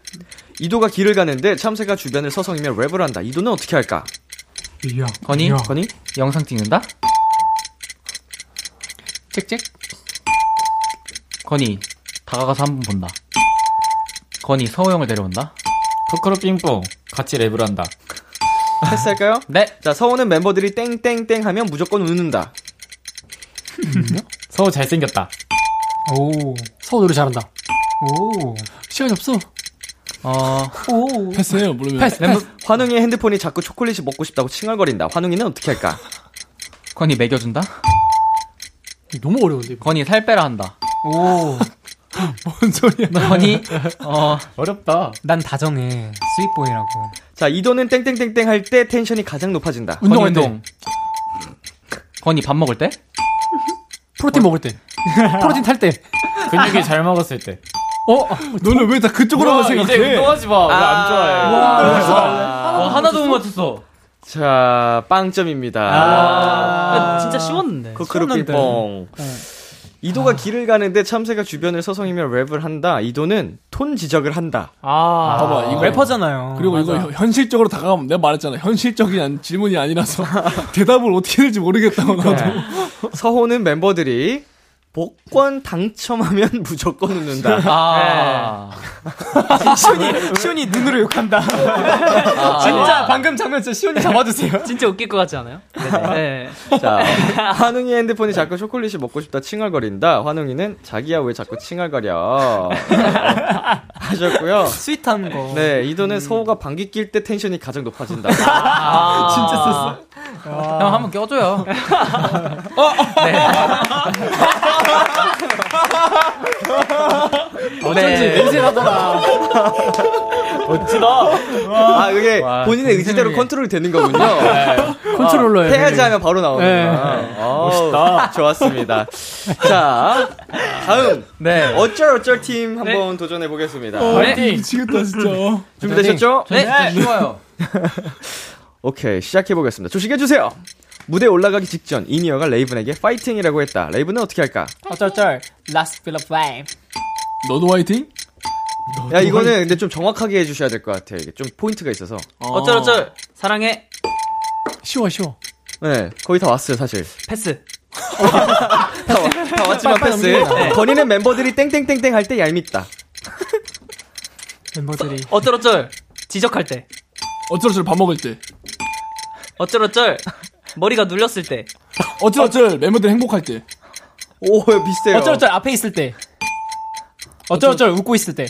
이도가 길을 가는데 참새가 주변을 서성이며 랩을 한다. 이도는 어떻게 할까? 야, 건이? 야. 건이? 영상 찍는다? 짹짹? 건이 다가가서 한 번 본다. 건이 서호 형을 데려온다? 코코로 삥뽕 같이 랩을 한다. 패스할까요? 네. 자, 서호는 멤버들이 땡땡땡 하면 무조건 웃는다. 서호 잘생겼다. 오. 서호 노래 잘한다. 오. 시간이 없어. 어. 오. 패스해요, 모르면. 패스, 패스. 환웅이 핸드폰이 자꾸 초콜릿이 먹고 싶다고 칭얼거린다. 환웅이는 어떻게 할까? 건이 먹여준다? 너무 어려운데. 건이 살 빼라 한다. 오. 뭔 소리야? 너니? 어 어렵다. 난 다정해. sweet boy라고. 자 이도는 땡땡땡땡 할 때 텐션이 가장 높아진다. 운동할 때. 건이 밥 먹을 때? 프로틴 먹을 때. 프로틴 탈 때. 근육이 잘 먹었을 때. 어? 너는 왜 다 그쪽으로만 생각해? 이제 운동하지 마. 아~ 나안 좋아해. 와, 와, 와, 하나도 못 맞췄어. 자, 빵점입니다. 아, 아 진짜 쉬웠는데. 코크루빙뽕. 네. 이도가 아. 길을 가는데 참새가 주변을 서성이며 랩을 한다. 이도는 톤 지적을 한다. 아, 봐봐, 이거 래퍼잖아요. 그리고 맞아. 이거 현실적으로 다가가면 내가 말했잖아. 현실적인 질문이 아니라서 대답을 어떻게 해야 될지 모르겠다고 나도. 네. 서호는 멤버들이 복권 당첨하면 무조건 웃는다. 아. 네. 시온이, 시온이 눈으로 욕한다. 아. 진짜 방금 장면 진짜 시온이 잡아주세요. 진짜 웃길 것 같지 않아요? 네. 자, 환웅이 핸드폰이 자꾸 초콜릿이 먹고 싶다 칭얼거린다. 환웅이는 자기야 왜 자꾸 칭얼거려. 하셨고요. 스윗한 거. 네, 이도는 음. 서호가 방귀 낄 때 텐션이 가장 높아진다. 아. 진짜 썼어. 형 한번 껴줘요. 어? 네. 어쩐지 네. 냄새 나더라. 멋지다. 아, 그게 와, 본인의 의지대로 컨트롤이 되는 거군요. 네. 컨트롤러예요. 해야지 하면 바로 나오는 네. 아, 멋있다. 좋았습니다. 자, 다음. 네. 어쩔 어쩔 팀 한번 네. 도전해 보겠습니다. 어, 네. 미치겠다, 진짜. 준비되셨죠? 네. 네. 좋아요. 오케이, 시작해 보겠습니다. 조식해 주세요. 무대 올라가기 직전 in-ear가 레이븐에게 파이팅이라고 했다. 레이븐은 어떻게 할까? 어쩔쩔 Last Feel of Flame 너도 화이팅? 야 이거는 근데 좀 정확하게 해주셔야 될 것 같아. 이게 좀 포인트가 있어서. 어. 어쩔 어쩔 사랑해. 쉬워 쉬워. 네 거의 다 왔어요 사실. 패스. 다, 다 왔지만 패스. 네. 건이는 멤버들이 땡땡땡땡 할 때 얄밉다. 멤버들이. 어쩔 어쩔 지적할 때. 어쩔 어쩔 밥 먹을 때. 어쩔 어쩔 머리가 눌렸을 때. 어쩔어쩔 멤버들 행복할 때. 오 비슷해요. 어쩔어쩔 앞에 있을 때. 어쩔어쩔 웃고 있을 때.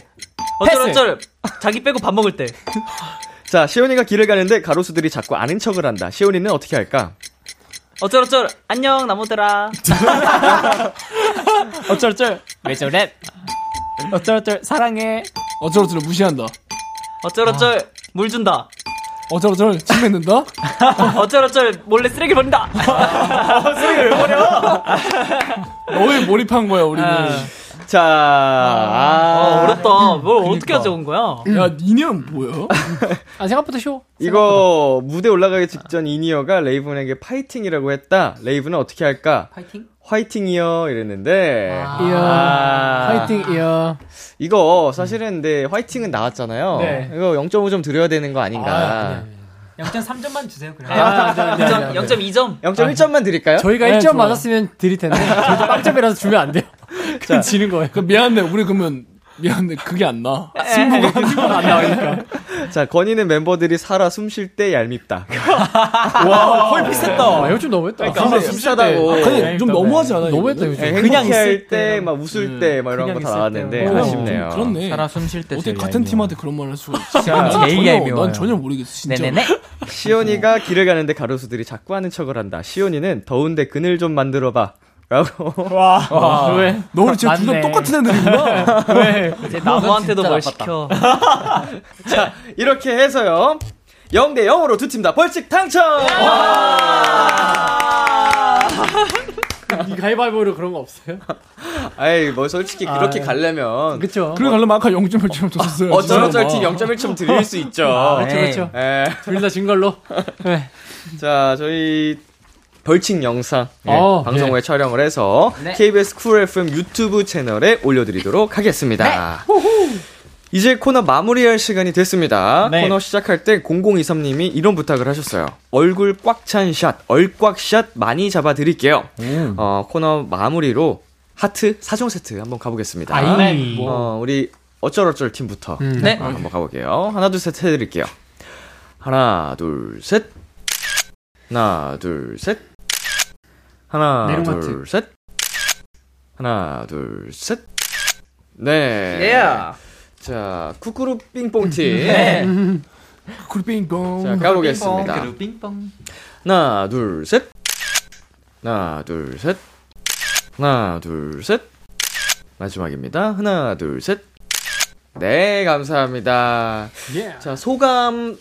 어쩔어쩔 자기 빼고 밥 먹을 때. 자, 시온이가 길을 가는데 가로수들이 자꾸 아는 척을 한다. 시온이는 어떻게 할까? 어쩔어쩔 안녕 나무들아. 어쩔어쩔 왜 저래? 어쩔어쩔 사랑해. 어쩔어쩔 무시한다. 어쩔어쩔 아. 물 준다. 어쩔어쩔 침 뱉는다? 어쩔어쩔 몰래 쓰레기 버린다. 쓰레기 왜 버려? 너왜 몰입한 거야 우리는? 아. 자, 아, 아 어렵다. 뭘 그러니까. 어떻게 하자온 거야? 야, 이니언 뭐야? 아, 생각보다 쉬워. 이거 무대 올라가기 직전 in-ear가 레이븐에게 파이팅이라고 했다. 레이븐은 어떻게 할까? 파이팅? 화이팅이요 이랬는데 아, 이어 아. 화이팅이요 이거 사실은 근데 화이팅은 나왔잖아요. 네. 이거 0.5점 드려야 되는 거 아닌가? 아, 0.3점만 주세요. 그럼. 아, 0.2점, 0.1점만 드릴까요? 저희가 네, 1점 좋아. 맞았으면 드릴 텐데 빵점이라서 주면 안 돼요. 그냥 지는 거예요. 그 미안한데 우리 그러면 미안한데 그게 안 나. 승부가 승부가 안 나오니까. 자, 건이는 멤버들이 살아 숨 쉴 때 얄밉다. 와, 거의 비슷했다. 아, 이거 좀 너무했다. 그러니까 진짜 비슷하다고. 아, 근데 좀 너무하지 않아요? 너무했다, 요즘. 네, 그냥 있을 때, 막 웃을 때, 막 이런 거 다 나왔는데, 아쉽네요. 그렇네. 살아 숨 쉴 때. 어떻게 같은 팀한테 그런 말을 할 수가 있어. 제일 난 전혀 모르겠어, 진짜. 네네네. 시온이가 길을 가는데 가로수들이 자꾸 하는 척을 한다. 시온이는 더운데 그늘 좀 만들어봐. 라고. 와, 와. 왜? 너는 진짜 둘다 똑같은 애들이구나. 왜? 이제 나무한테도 뭘 시켜. 자, 이렇게 해서요. 0대 0으로 두 팀 다 벌칙 당첨! 이 가위바위보로 그런 거 없어요? 아이, 뭐, 솔직히 그렇게 아, 가려면. 그쵸. 그래 가려면 아까 0.1점 줬었어요. 어쩔어쩔 팀 0.1점 드릴 수 있죠. 아, 그렇죠, 그렇죠. 네. 둘다 진 걸로. 네. 자, 저희 벌칙 영상 예, 어, 방송에 네. 촬영을 해서 네. KBS 쿨 FM 유튜브 채널에 올려드리도록 하겠습니다. 네. 이제 코너 마무리할 시간이 됐습니다. 네. 코너 시작할 때 0023님이 이런 부탁을 하셨어요. 얼굴 꽉 찬 샷, 얼꽉샷 많이 잡아드릴게요. 음. 어, 코너 마무리로 하트 4종 세트 한번 가보겠습니다. 아이, 어, 우리 어쩔어쩔 팀부터 음. 네. 한번 가볼게요. 하나, 둘, 셋 해드릴게요. 하나, 둘, 셋. 하나, 둘, 셋. 하나, 네로마트. 둘, 셋. 하나, 둘, 셋. 네. Yeah. 자, 쿠쿠루 삥뽕 팀. 네. 쿠쿠루 삥뽕. 자, 가보겠습니다. 쿠쿠루 삥뽕. 하나, 둘, 셋. 하나, 둘, 셋. 하나, 둘, 셋. 마지막입니다. 하나, 둘, 셋. 네, 감사합니다. Yeah. 자, 소감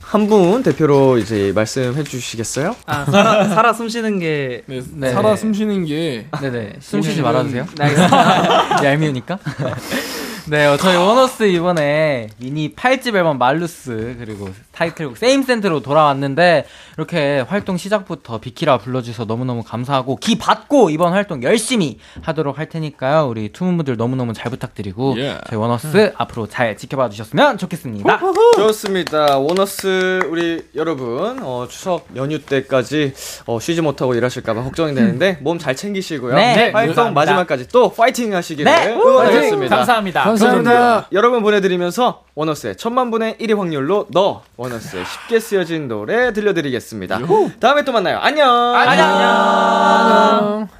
한 분 대표로 이제 말씀해 주시겠어요? 아, 살아, 살아 숨 쉬는 게. 네, 네. 살아 숨 쉬는 게. 네네. 숨 쉬지 말아주세요. 네, 알겠습니다. 얄미우니까. 네, 어, 저희 원어스 이번에 미니 8집 앨범 말루스 그리고 타이틀곡 세임 센트로 돌아왔는데 이렇게 활동 시작부터 비키라 불러주셔서 너무너무 감사하고 기 받고 이번 활동 열심히 하도록 할 테니까요. 우리 투문분들 너무너무 잘 부탁드리고 예. 저희 원어스 음. 앞으로 잘 지켜봐 주셨으면 좋겠습니다. 좋습니다. 원어스 우리 여러분 어, 추석 연휴 때까지 어, 쉬지 못하고 일하실까봐 걱정이 되는데 몸 잘 챙기시고요. 네. 네. 활동 마지막까지 또 파이팅 하시기를 네. 응원하겠습니다. 감사합니다. 감사합니다. 여러분 보내드리면서 원어스의 천만 분의 1의 확률로 너 원어스의 쉽게 쓰여진 노래 들려드리겠습니다. 요호. 다음에 또 만나요. 안녕. 안녕. 안녕.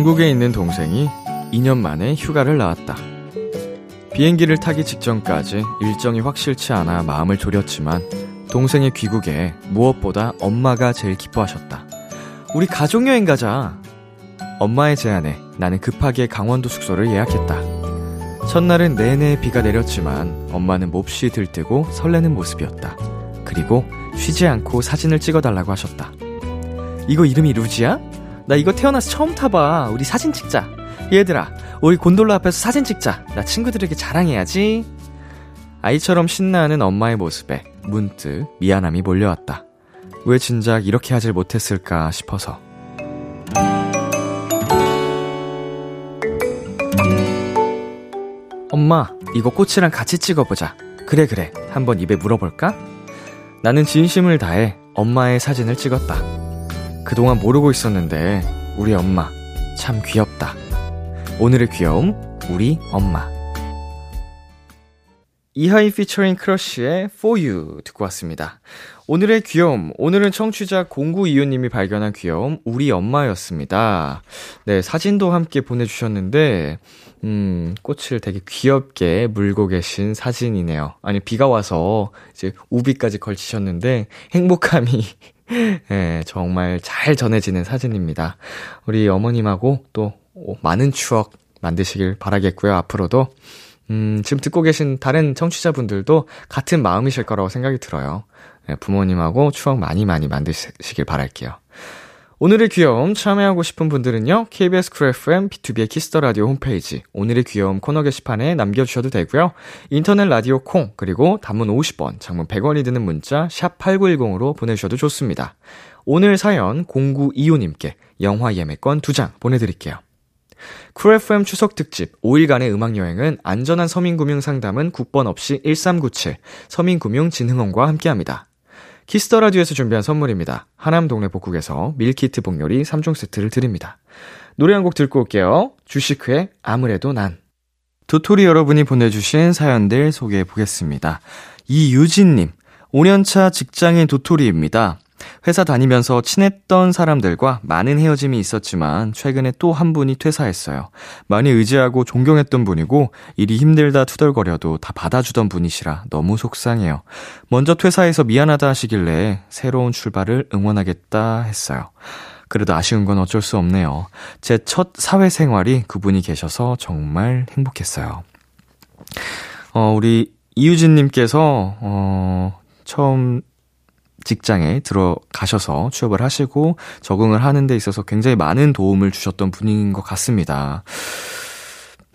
중국에 있는 동생이 2년 만에 휴가를 나왔다. 비행기를 타기 직전까지 일정이 확실치 않아 마음을 졸였지만 동생의 귀국에 무엇보다 엄마가 제일 기뻐하셨다. 우리 가족여행 가자. 엄마의 제안에 나는 급하게 강원도 숙소를 예약했다. 첫날은 내내 비가 내렸지만 엄마는 몹시 들뜨고 설레는 모습이었다. 그리고 쉬지 않고 사진을 찍어달라고 하셨다. 이거 이름이 루지야? 나 이거 태어나서 처음 타봐. 우리 사진 찍자. 얘들아, 우리 곤돌라 앞에서 사진 찍자. 나 친구들에게 자랑해야지. 아이처럼 신나는 엄마의 모습에 문득 미안함이 몰려왔다. 왜 진작 이렇게 하질 못했을까 싶어서. 엄마, 이거 꽃이랑 같이 찍어보자. 그래, 그래. 한번 입에 물어볼까? 나는 진심을 다해 엄마의 사진을 찍었다. 그동안 모르고 있었는데 우리 엄마 참 귀엽다. 오늘의 귀여움 우리 엄마. 이하이 피처링 크러쉬의 For You 듣고 왔습니다. 오늘의 귀여움, 오늘은 청취자 0925님이 발견한 귀여움, 우리 엄마였습니다. 네, 사진도 함께 보내주셨는데, 음, 꽃을 되게 귀엽게 물고 계신 사진이네요. 아니, 비가 와서 이제 우비까지 걸치셨는데, 행복함이 네, 정말 잘 전해지는 사진입니다. 우리 어머님하고 또 많은 추억 만드시길 바라겠고요. 앞으로도 음, 지금 듣고 계신 다른 청취자분들도 같은 마음이실 거라고 생각이 들어요. 네, 부모님하고 추억 많이 많이 만드시길 바랄게요. 오늘의 귀여움 참여하고 싶은 분들은요, KBS Cool FM, B2B의 키스터 라디오 홈페이지, 오늘의 귀여움 코너 게시판에 남겨 주셔도 되고요. 인터넷 라디오 콩, 그리고 단문 50원, 장문 100원이 드는 문자, 샵 8910으로 보내 주셔도 좋습니다. 오늘 사연 0925 님께 영화 예매권 2장 보내 드릴게요. Cool FM 추석 특집 5일간의 음악 여행은 안전한 서민금융 상담은 국번 없이 1397 서민금융 진흥원과 함께합니다. Kiss the Radio에서 준비한 선물입니다. 하남 동네 복국에서 밀키트 복요리 3종 세트를 드립니다. 노래 한 곡 듣고 올게요. 주식회 아무래도 난. 도토리 여러분이 보내주신 사연들 소개해 보겠습니다. 이유진님, 5년차 직장인 도토리입니다. 회사 다니면서 친했던 사람들과 많은 헤어짐이 있었지만 최근에 또 한 분이 퇴사했어요. 많이 의지하고 존경했던 분이고 일이 힘들다 투덜거려도 다 받아주던 분이시라 너무 속상해요. 먼저 퇴사해서 미안하다 하시길래 새로운 출발을 응원하겠다 했어요. 그래도 아쉬운 건 어쩔 수 없네요. 제 첫 사회생활이 그분이 계셔서 정말 행복했어요. 어, 우리 이유진님께서, 어, 처음 직장에 들어가셔서 취업을 하시고 적응을 하는 데 있어서 굉장히 많은 도움을 주셨던 분인 것 같습니다.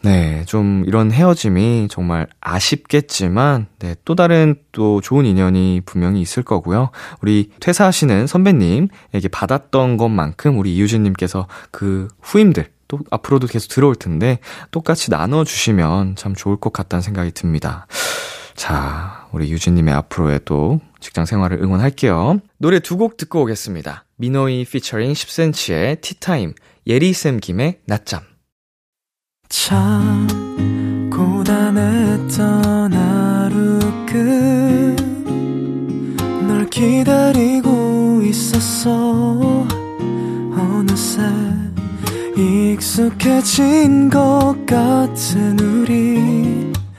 네, 좀 이런 헤어짐이 정말 아쉽겠지만, 네, 또 다른 또 좋은 인연이 분명히 있을 거고요. 우리 퇴사하시는 선배님에게 받았던 것만큼 우리 이유진님께서 그 후임들, 또 앞으로도 계속 들어올 텐데, 똑같이 나눠주시면 참 좋을 것 같다는 생각이 듭니다. 자, 우리 유진님의 앞으로의 또 직장 생활을 응원할게요. 노래 두 곡 듣고 오겠습니다. 미노이 피처링 10cm의 티타임, 예리쌤 김의 낮잠. 참 고단했던 하루 끝널 기다리고 있었어 어느새 익숙해진 것 같은 우리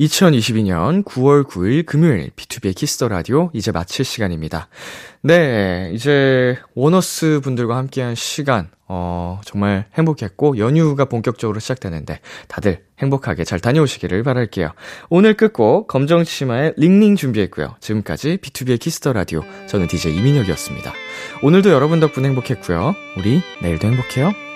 2022년 9월 9일 금요일 B2B의 키스터 라디오 이제 마칠 시간입니다. 네, 이제 원어스 분들과 함께한 시간 어, 정말 행복했고 연휴가 본격적으로 시작되는데 다들 행복하게 잘 다녀오시기를 바랄게요. 오늘 끝곡 검정 치마의 링링 준비했고요. 지금까지 B2B의 키스터 라디오 저는 DJ 이민혁이었습니다. 오늘도 여러분 덕분에 행복했고요. 우리 내일도 행복해요.